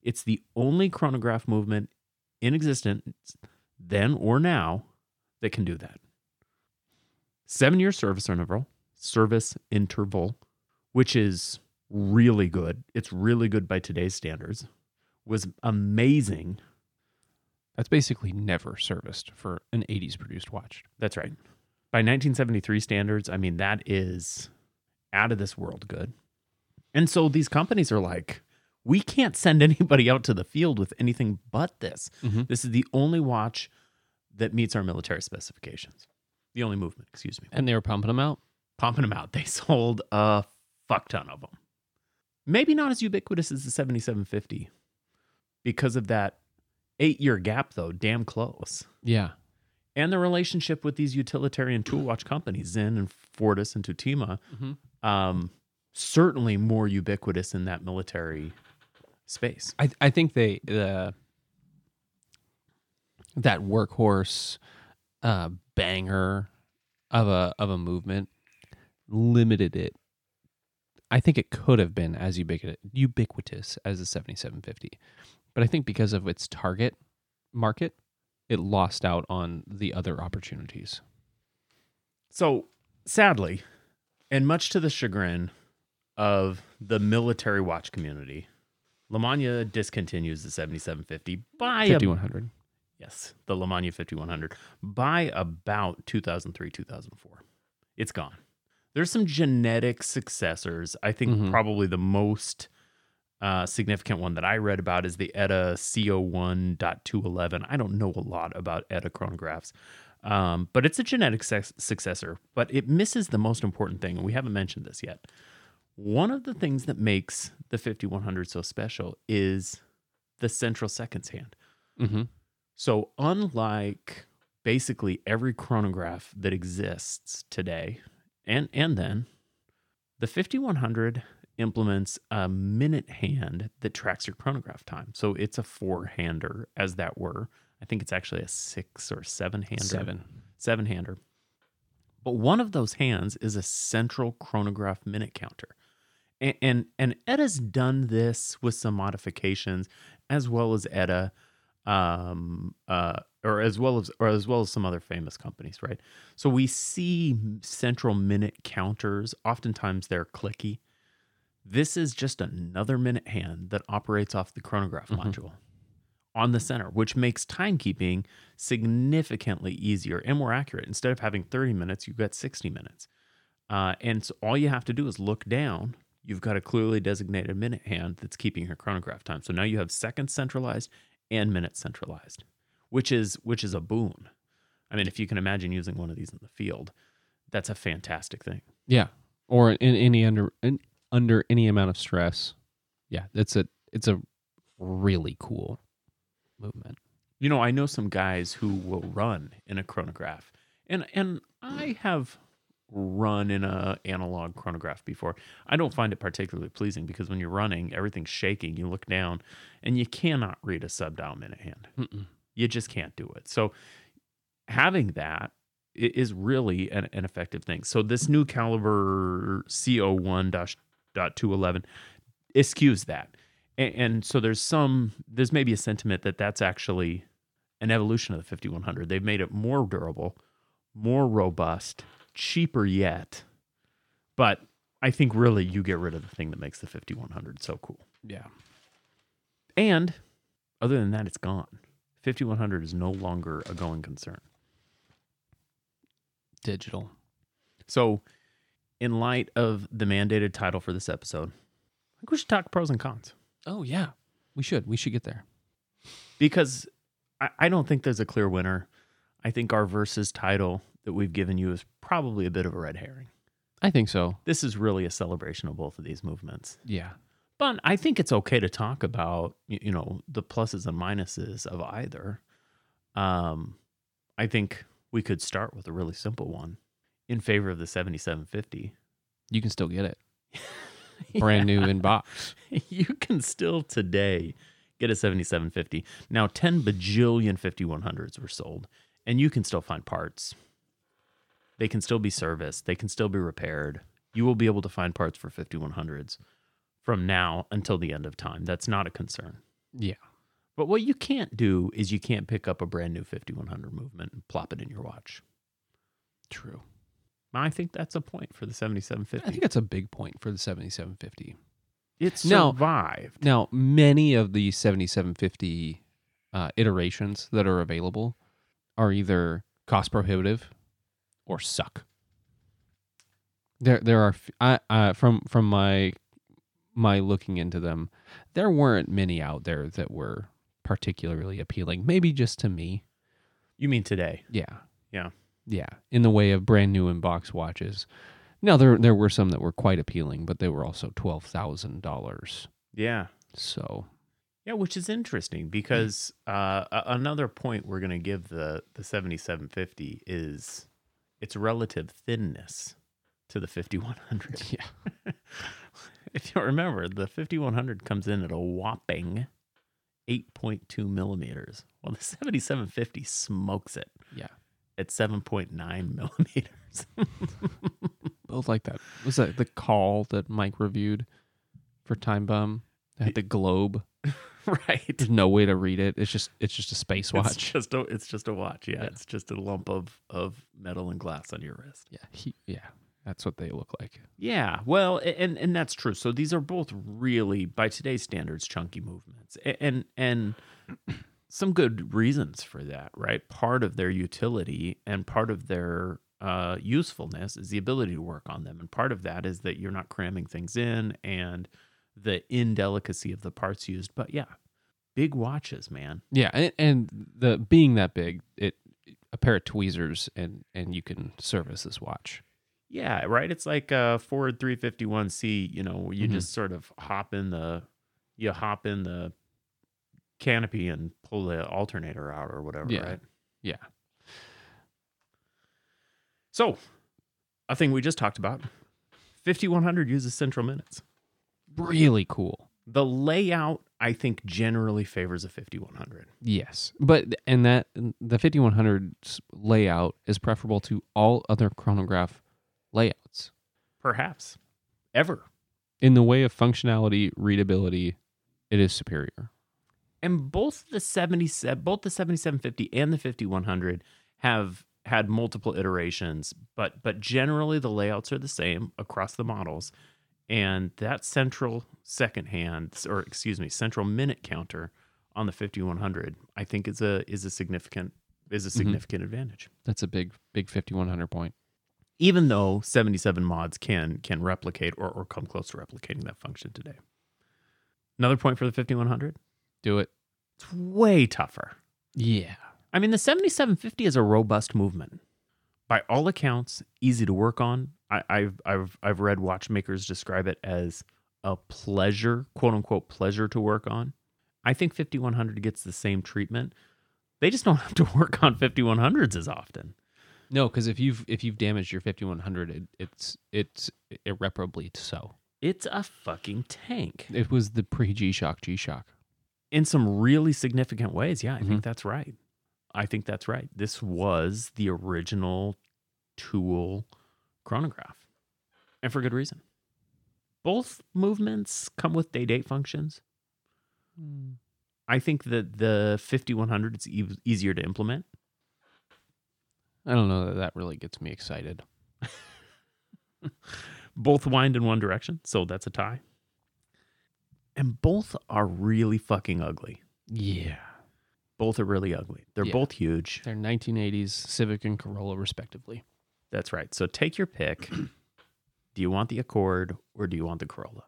it's the only chronograph movement in existence then or now that can do that. Seven year service interval, service interval, which is really good. It's really good by today's standards. Was amazing. That's basically never serviced for an 80s produced watch. That's right. By 1973 standards, I mean, that is out of this world good. And so these companies are like, we can't send anybody out to the field with anything but this. Mhm. This is the only watch that meets our military specifications. The only movement, excuse me. And they were pumping them out. Pumping them out. They sold a fuck ton of them. Maybe not as ubiquitous as the 7750 because of that eight year gap, though, damn close Yeah. and the relationship with these utilitarian tool watch companies, Sinn and Fortis and Tutima, Mm-hmm. um, certainly more ubiquitous in that military space. I I think they the that workhorse uh, banger of a of a movement limited it. I think it could have been as ubiquitous, ubiquitous as the 7750, but I think because of its target market, it lost out on the other opportunities. So, sadly, and much to the chagrin of the military watch community, Lemania discontinues the 7750 by a 5100. Yes, the Lemania 5100 by about 2003, 2004. It's gone. There's some genetic successors. I think Mhm. probably the most uh, significant one that I read about is the ETA CO1.211. I don't know a lot about ETA chronographs, um, but it's a genetic sex- successor. But it misses the most important thing, and we haven't mentioned this yet. One of the things that makes the 5100 so special is the central seconds hand Mm-hmm. So, unlike basically every chronograph that exists today and, and then, the 5100 implements a minute hand that tracks your chronograph time. So, it's a four hander, as that were. I think it's actually a six or seven hander. Seven. Seven hander. But one of those hands is a central chronograph minute counter. And, and and ETA's done this with some modifications, as well as ETA, um, uh, or as well as or as well as some other famous companies, right? So we see central minute counters. Oftentimes they're clicky. This is just another minute hand that operates off the chronograph Mhm. module on the center, which makes timekeeping significantly easier and more accurate. Instead of having 30 minutes, you've got 60 minutes. Uh, and so all you have to do is look down. You've got a clearly designated minute hand that's keeping your chronograph time. So now you have seconds centralized and minutes centralized, which is which is a boon. I mean, if you can imagine using one of these in the field, that's a fantastic thing. Yeah. Or in any under in, under any amount of stress. Yeah, it's a it's a really cool movement. You know, I know some guys who will run in a chronograph, and and I have run in a analog chronograph before. I don't find it particularly pleasing because when you're running, everything's shaking. You look down, and you cannot read a sub dial minute hand. Mm-mm. You just can't do it. So having that is really an, an effective thing. So this new caliber CO1.211 eschews that. And, and so there's some, there's maybe a sentiment that that's actually an evolution of the 5100. They've made it more durable, more robust, cheaper yet. But I think really you get rid of the thing that makes the 5100 so cool. Yeah. And other than that, it's gone. 5100 is no longer a going concern. Digital. So, in light of the mandated title for this episode, I think we should talk pros and cons Oh yeah. We should. We should get there. because I, I don't think there's a clear winner. I think our versus title that we've given you is probably a bit of a red herring. I think so. This is really a celebration of both of these movements. Yeah. But I think it's okay to talk about you know the pluses and minuses of either. Um, I think we could start with a really simple one in favor of the 7750. You can still get it. Brand new in box. you can still today get a 7750. Now 10 bajillion 5100s were sold and you can still find parts. They can still be serviced, they can still be repaired. You will be able to find parts for 5100s from now until the end of time. That's not a concern. Yeah. But what you can't do is you can't pick up a brand new 5100 movement and plop it in your watch. True. I think that's a point for the 7750. I think that's a big point for the 7750. It survived. Now, many of the 7750 uh, iterations that are available are either cost prohibitive or suck. There, there are I, uh, from from my my looking into them, there weren't many out there that were particularly appealing. Maybe just to me. You mean today? Yeah. Yeah. Yeah. In the way of brand new in box watches. Now there there were some that were quite appealing, but they were also twelve thousand dollars. Yeah. So Yeah, which is interesting because uh, another point we're going to give the the 7750 is its relative thinness to the 5100. yeah. if you remember, the 5100 comes in at a whopping 8.2 millimeters, while the 7750 smokes it Yeah. At 7.9 millimeters. Both like that. Was that the call that Mike reviewed for Time Bum? It had the globe. right. There's no way to read it. It's just it's just a space It's watch. just a it's just a watch. Yeah, Yeah. it's just a lump of of metal and glass on your wrist. yeah. He, yeah. That's what they look like. Yeah, well, and and that's true. So these are both really, by today's standards, chunky movements, and and some good reasons for that, right? Part of their utility and part of their uh, usefulness is the ability to work on them, and part of that is that you're not cramming things in and the indelicacy of the parts used. But yeah, big watches, man. Yeah, and, and the being that big, it a pair of tweezers and and you can service this watch. Yeah, right. It's like a Ford 351C. You know, where you Mhm. just sort of hop in the, you hop in the canopy and pull the alternator out or whatever, Yeah. right? Yeah. So, a thing we just talked about 5100 uses central minutes. Really cool. The layout, I think, generally favors a 5100. Yes, but and that the 5100 layout is preferable to all other chronograph layouts Perhaps ever. in the way of functionality, readability. It is superior. And both the 77 both the 7750 and the 5100 have had multiple iterations, but but generally the layouts are the same across the models. And that central second hand or excuse me, central minute counter on the 5100 I think is a is a significant is a mm-hmm. significant advantage. That's a big big 5100 point. Even though 77 mods can can replicate or, or come close to replicating that function today. Another point for the 5100, Do it. it's way tougher. Yeah. I mean, the 7750 is a robust movement. By all accounts, easy to work on. I, I've, I've, I've read watchmakers describe it as a pleasure, quote unquote, pleasure to work on. I think 5100 gets the same treatment. They just don't have to work on 5100s as often. No, because if you've if you've damaged your 5100, it, it's it's irreparably so. It's a fucking tank It was the pre G Shock G Shock. In some really significant ways. Yeah, I Mhm. think that's right. I think that's right. This was the original tool chronograph, and for good reason. Both movements come with day date functions. I think that the 5100 is e- easier to implement. I don't know that that really gets me excited. Both wind in one direction, so that's a tie. And both are really fucking ugly. Yeah. Both are really ugly. They're Yeah. both huge. They're 1980s Civic and Corolla, respectively. That's right. So take your pick. do you want the Accord or do you want the Corolla?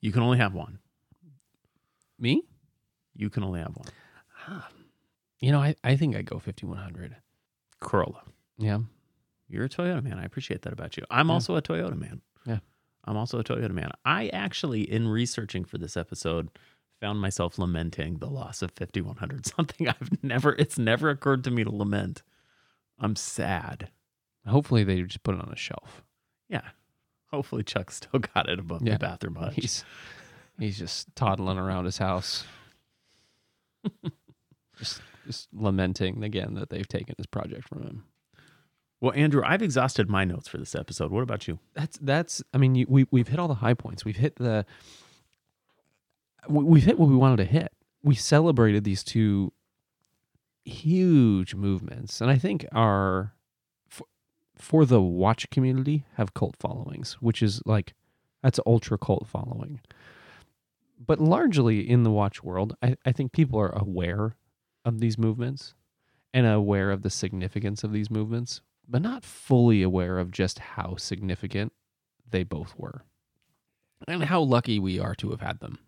You can only have one. Me? You can only have one. Ah. You know, I, I think I go 5100. Corolla. Yeah. You're a Toyota man. I appreciate that about you. I'm Yeah. also a Toyota man. Yeah. I'm also a Toyota man. I actually, in researching for this episode, found myself lamenting the loss of 5100. Something I've never, it's never occurred to me to lament. I'm sad. Hopefully they just put it on a shelf. Yeah. Hopefully Chuck still got it above Yeah. the bathroom hutch. He's he's just toddling around his house. just just lamenting again that they've taken his project from him. Well, Andrew, I've exhausted my notes for this episode. What about you? That's that's. I mean, you, we we've hit all the high points. We've hit the. we- We've hit what we wanted to hit. We celebrated these two huge movements, and I think our for, for the watch community have cult followings, which is like that's ultra cult following. But largely in the watch world, I, I think people are aware of these movements and aware of the significance of these movements, but not fully aware of just how significant they both were and how lucky we are to have had them.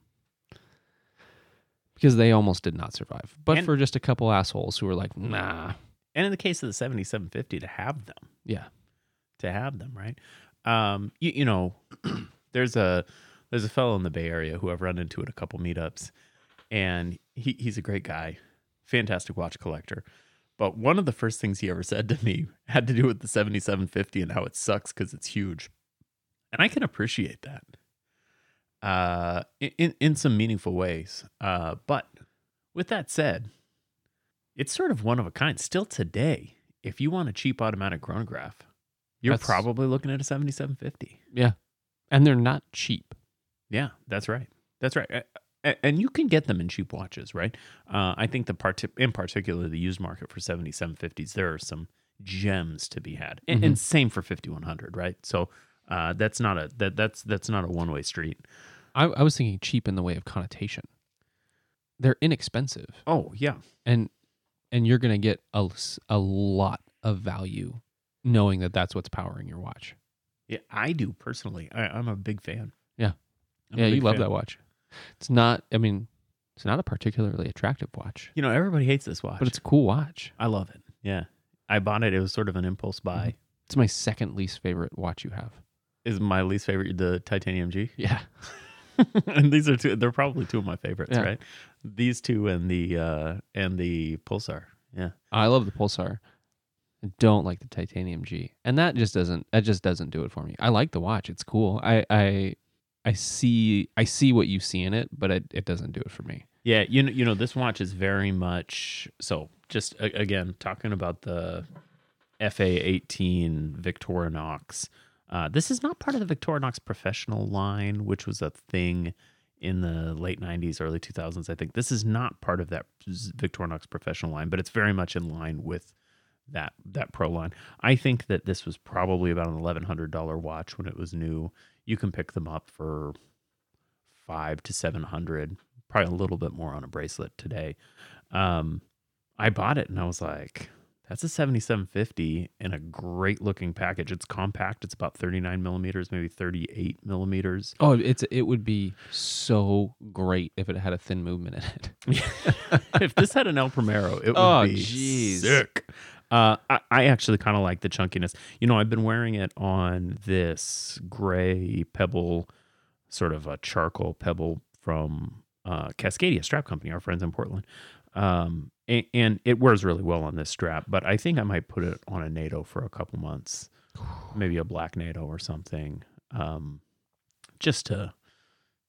Because they almost did not survive, but And- for just a couple assholes who were like, nah, And in the case of the 7750, to have them, yeah, to have them, right? Um, you, you know, there's a there's a fellow in the Bay Area who I've run into at a couple meetups, and he, he's a great guy, fantastic watch collector. But one of the first things he ever said to me had to do with the 7750 and how it sucks because it's huge, and I can appreciate that uh, in in some meaningful ways. Uh, but with that said, it's sort of one of a kind. Still today, if you want a cheap automatic chronograph, you're That's- probably looking at a 7750. yeah, and they're not cheap. Yeah, that's right. That's right. And you can get them in cheap watches, right? Uh, I think the part, in particular, the used market for 7750s, there are some gems to be had, and, and same for 5100, right? So uh, that's not a that that's that's not a one way street. I, I was thinking cheap in the way of connotation. They're inexpensive, Oh yeah, and and you're gonna get a, a lot of value knowing that that's what's powering your watch. yeah. I do personally. I, I'm a big fan. Yeah. I'm yeah, you big love that watch. It's not. I mean, it's not a particularly attractive watch, You know, everybody hates this watch, but it's a cool watch. I love it. Yeah, I bought it. It was sort of an impulse buy. It's my second least favorite watch you have. Is my least favorite the Titanium G? Yeah. and these are two. They're probably two of my favorites, Yeah. right? These two and the uh and the Pulsar. Yeah. I love the Pulsar. I don't like the Titanium G, and that just doesn't that just doesn't do it for me. I like the watch; it's cool. I I I see I see what you see in it, but it, it doesn't do it for me. Yeah, you know, you know, this watch is very much so. Just again, talking about the FA eighteen Victorinox. Uh, this is not part of the Victorinox professional line, which was a thing in the late '90s, early 2000s. I think this is not part of that Victorinox professional line, but it's very much in line with that that pro line. I think that this was probably about an eleven hundred dollar watch when it was new. You can pick them up for five to seven hundred, probably a little bit more on a bracelet today. Um, I bought it and I was like, that's a seventy seven fifty in a great looking package. It's compact. It's about thirty nine millimeters, maybe thirty eight millimeters. Oh, it's it would be so great if it had a thin movement in it. if this had an El Primero, it would Oh, be jeez. sick. Uh, I, I actually kind of like the chunkiness. You know, I've been wearing it on this gray pebble, sort of a charcoal pebble from uh, Cascadia Strap Company, our friends in Portland. Um, and, and it wears really well on this strap, but I think I might put it on a NATO for a couple months, maybe a black NATO or something, um, just to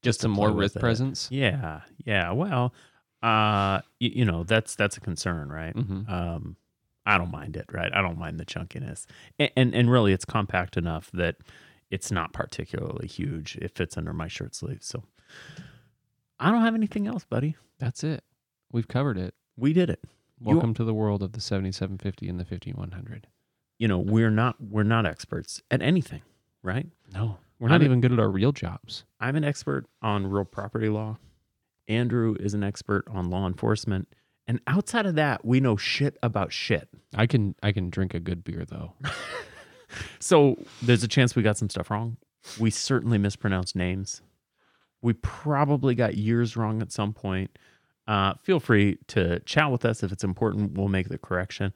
Just to some more wrist presence. Yeah, yeah. Well, uh, you, you know that's that's a concern, right? hmm Um, I don't mind it, right? I don't mind the chunkiness, and, and and really, it's compact enough that it's not particularly huge. It fits under my shirt sleeve, so I don't have anything else, buddy. That's it. We've covered it. We did it. You- Welcome to the world of the 7750 and the 5100. You know, we're not we're not experts at anything, right? No, we're I'm not a- even good at our real jobs. I'm an expert on real property law. Andrew is an expert on law enforcement. And outside of that, we know shit about shit. I can I can drink a good beer though. So there's a chance we got some stuff wrong. We certainly mispronounced names. We probably got years wrong at some point. Uh, feel free to chat with us if it's important. We'll make the correction.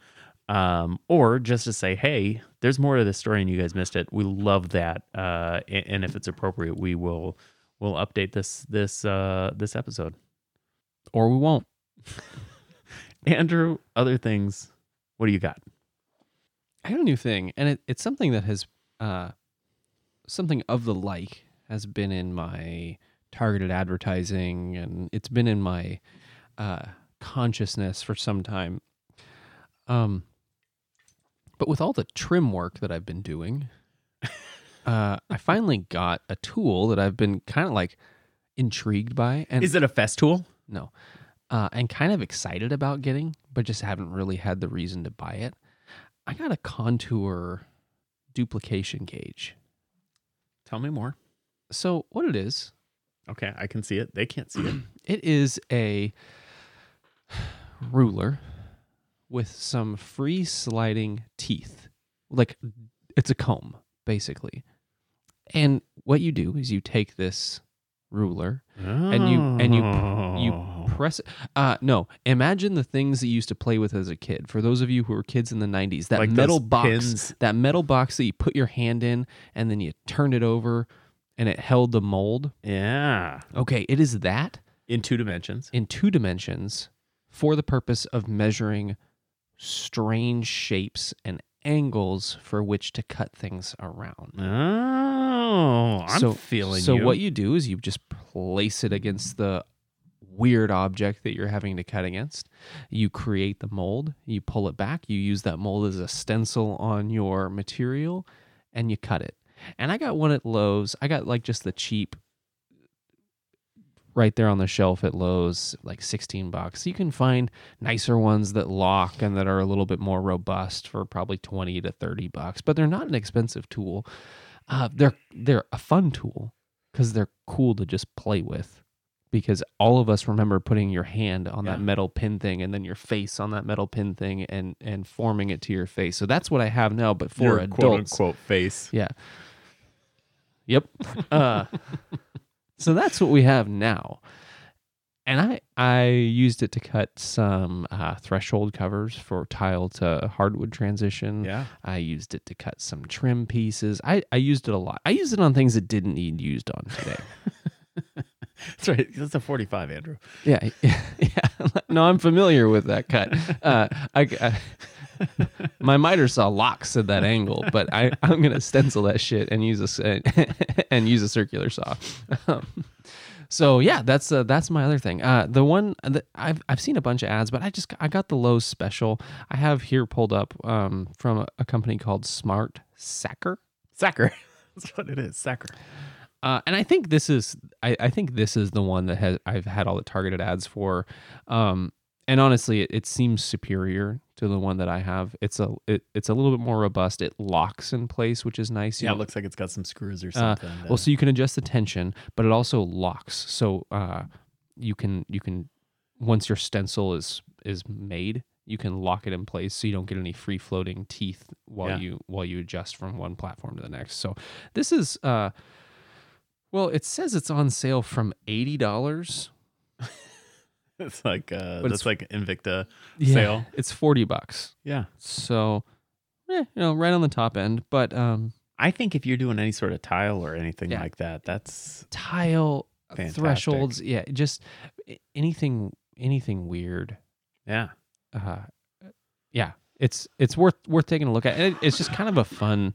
Um, or just to say, hey, there's more to this story and you guys missed it. We love that. Uh, a- and if it's appropriate, we will we'll update this this uh, this episode. or we won't. Andrew, other things. What do you got? I got a new thing, and it, it's something that has uh, something of the like has been in my targeted advertising, and it's been in my uh, consciousness for some time. Um, but with all the trim work that I've been doing, uh, I finally got a tool that I've been kind of like intrigued by, and Is it a Festool? no. Uh, and kind of excited about getting, but just haven't really had the reason to buy it. I got a contour duplication gauge. Tell me more. So, what it is, Okay, I can see it. They can't see it. it is a ruler with some free sliding teeth. Like it's a comb, basically. And what you do is you take this ruler And you- and you- you Press it. Uh, no, imagine the things that you used to play with as a kid. For those of you who were kids in the 90s, that Like metal box, pins. that metal box that you put your hand in and then you turned it over and it held the mold. Yeah. Okay, it is that In two dimensions. in two dimensions for the purpose of measuring strange shapes and angles for which to cut things around. Oh, I'm feeling so you. what you do is you just place it against the weird object that you're having to cut against. You create the mold, you pull it back, you use that mold as a stencil on your material, and you cut it. And I got one at Lowe's. I got like just the cheap right there on the shelf at Lowe's, like 16 bucks. You can find nicer ones that lock and that are a little bit more robust for probably 20 to 30 bucks, but they're not an expensive tool. Uh, they're they're a fun tool because they're cool to just play with. Because all of us remember putting your hand on Yeah. that metal pin thing and then your face on that metal pin thing and and forming it to your face. So that's what I have now, but for Your adults. quote unquote face. Yeah. Yep. Uh, so that's what we have now. And I I used it to cut some uh, threshold covers for tile to hardwood transition. Yeah. I used it to cut some trim pieces. I, I used it a lot. I used it on things that didn't need used on today. That's right. That's a 45, Andrew. Yeah, yeah, yeah. No, I'm familiar with that cut. Uh, I, I my miter saw locks at that angle, but I I'm gonna stencil that shit and use a and use a circular saw. Um, so yeah, that's uh, that's my other thing. Uh, the one that I've I've seen a bunch of ads, but I just I got the Lowe's special. I have here pulled up um, from a, a company called Smart Saker. Saker. That's what it is. Saker. Uh, and I think this is I, I think this is the one that has I've had all the targeted ads for. Um, and honestly, it, it seems superior to the one that I have. It's a it, it's a little bit more robust. It locks in place, which is nice. You Yeah, it looks like it's got some screws or uh, something. well, so you can adjust the tension, but it also locks. So uh, you can you can once your stencil is is made, you can lock it in place so you don't get any free floating teeth while Yeah. you while you adjust from one platform to the next. So this is uh, well, it says it's on sale from eighty dollars. it's like uh, But that's it's- like Invicta sale. It's forty bucks. Yeah. So, eh, you know, right on the top end. But um, I think if you're doing any sort of tile or anything Yeah. like that, that's tile Fantastic. thresholds, yeah, just anything anything weird. yeah. uh, yeah, it's it's worth worth taking a look at. And it, it's just kind of a fun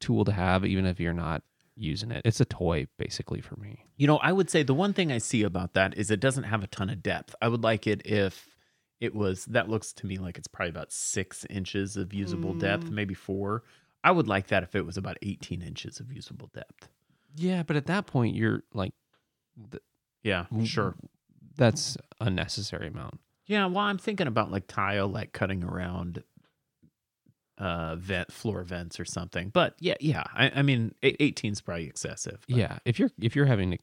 tool to have, even if you're not using it. It's a toy, basically, for me. You know, I would say the one thing I see about that is it doesn't have a ton of depth. I would like it if it was that looks to me like it's probably about six inches of usable depth, Mm. maybe four. I would like that if it was about 18 inches of usable depth. Yeah, but at that point, you're like, Yeah, Mm. sure. that's unnecessary amount. Yeah, well, I'm thinking about like tile, like cutting around uh vent floor vents or something. But yeah, yeah. I, I mean, 18 is probably excessive. but- Yeah, if you're if you're having to,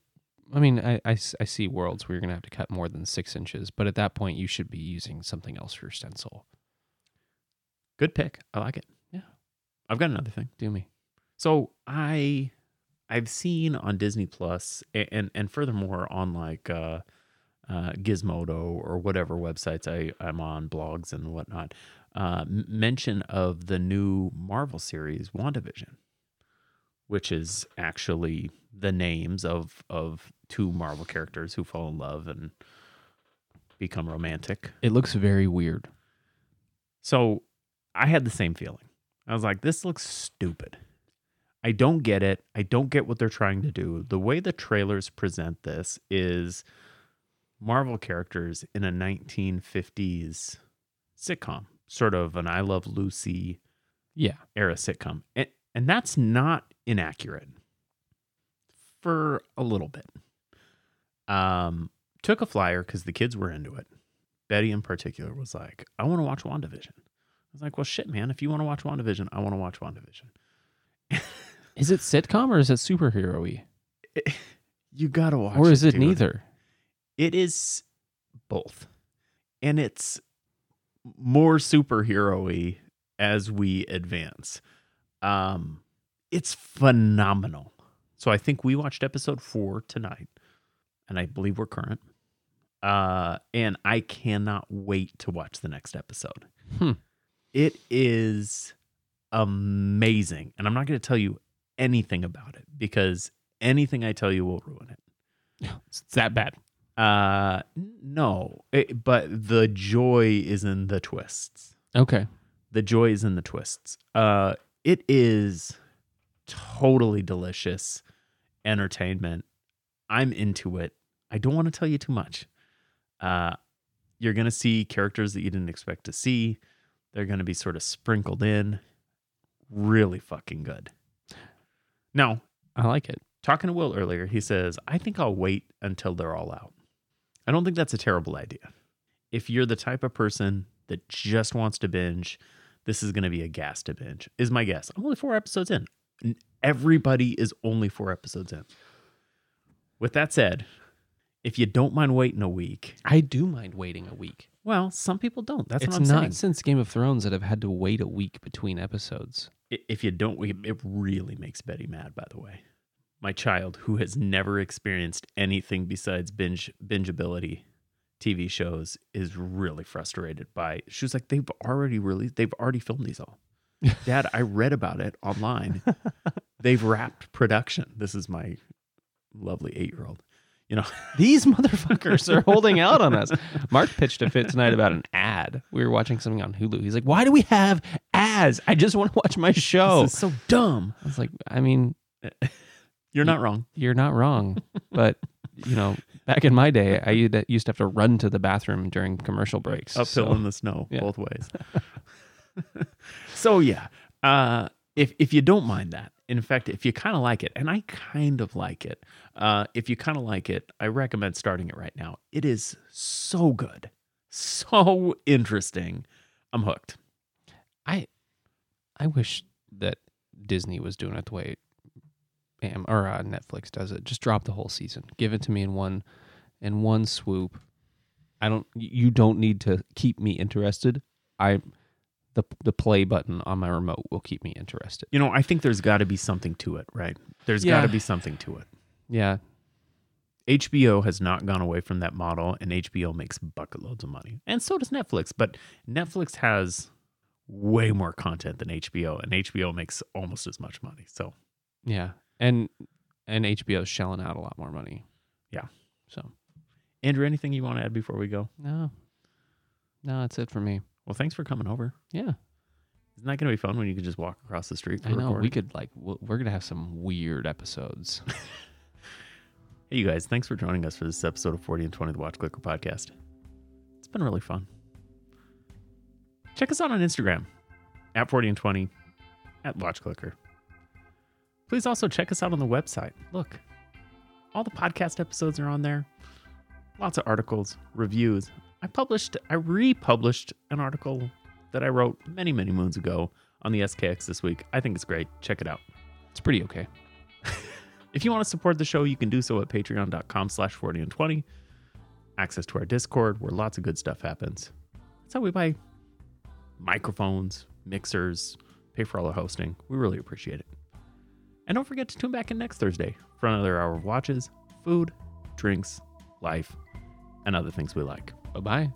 I mean, I I see worlds where you're gonna have to cut more than six inches, but at that point, you should be using something else for your stencil. good pick. I like it. Yeah. I've got another thing. Do me. So I I've seen on Disney Plus a- and and furthermore on like uh, uh, Gizmodo or whatever websites I I'm on blogs and whatnot uh, mention of the new Marvel series WandaVision, which is actually the names of of two Marvel characters who fall in love and become romantic. It looks very weird. So I had the same feeling. I was like, this looks stupid. I don't get it. I don't get what they're trying to do. The way the trailers present this is Marvel characters in a 1950s sitcom, sort of an I Love Lucy Yeah, era sitcom. And, and that's not inaccurate for a little bit. Um, took a flyer because the kids were into it. Betty in particular was like, I want to watch WandaVision. I was like, well, shit, man. If you want to watch WandaVision, I want to watch WandaVision. is it sitcom or is it superhero-y? You got to watch or is it dude. neither? It is both. And it's more superhero-y as we advance. Um it's phenomenal. So I think we watched episode 4 tonight and I believe we're current. Uh and I cannot wait to watch the next episode. Hmm. It is amazing. And I'm not going to tell you anything about it because anything I tell you will ruin it. It's that bad. Uh, no, It- but the joy is in the twists. Okay. The joy is in the twists. Uh, it is totally delicious entertainment. I'm into it. I don't want to tell you too much. Uh, you're gonna see characters that you didn't expect to see. They're gonna be sort of sprinkled in. Really fucking good. Now, I like it. talking to Will earlier, he says, I think I'll wait until they're all out. I don't think that's a terrible idea. If you're the type of person that just wants to binge, this is going to be a gas to binge, is my guess. I'm only four episodes in. Everybody is only four episodes in. With that said, if you don't mind waiting a week, I do mind waiting a week. well, some people don't. That's it's what I'm not saying. since Game of Thrones that I've had to wait a week between episodes. If you don't, it really makes Betty mad, by the way. My child, who has never experienced anything besides binge bingeability TV shows, is really frustrated by. She was like, "They've already released. They've already filmed these all." Dad, I read about it online. They've wrapped production. This is my lovely eight-year-old. You know, These motherfuckers are holding out on us. Mark pitched a fit tonight about an ad. We were watching something on Hulu. He's like, "Why do we have ads? I just want to watch my show." this is so dumb. I was like, "I mean, You're not wrong. you're not wrong, but you know, back in my day, I used to have to run to the bathroom during commercial breaks. Uphill so- in the snow, yeah. both ways. so yeah, uh, if if you don't mind that, in fact, if you kind of like it, and I kind of like it, uh, if you kind of like it, I recommend starting it right now. It is so good, so interesting. I'm hooked. I I wish that Disney was doing it the way or uh, Netflix does it. Just drop the whole season. Give it to me in one in one swoop. I don't. You don't need to keep me interested. I the the play button on my remote will keep me interested. You know, I think there's got to be something to it, right? There's Yeah. got to be something to it. Yeah, HBO has not gone away from that model, and HBO makes bucket loads of money, and so does Netflix. But Netflix has way more content than HBO, and HBO makes almost as much money. So yeah, and and HBO's shelling out a lot more money. Yeah. So Andrew, anything you want to add before we go? no, no, that's it for me. Well, thanks for coming over. Yeah, Isn't that going to be fun when you can just walk across the street? I know. recording? We could like we're gonna have some weird episodes. Hey, you guys, thanks for joining us for this episode of 40 and 20 the Watch Clicker podcast. It's been really fun. Check us out on Instagram at 40 and 20 at Watch Clicker. Please also check us out on the website. Look, all the podcast episodes are on there. Lots of articles, reviews. I published, I republished an article that I wrote many, many moons ago on the SKX this week. I think it's great. Check it out. it's pretty okay. If you want to support the show, you can do so at patreon.com slash 40 and 20. Access to our Discord where lots of good stuff happens. That's how we buy microphones, mixers, pay for all our hosting. We really appreciate it. And don't forget to tune back in next Thursday for another hour of watches, food, drinks, life, and other things we like. Bye bye.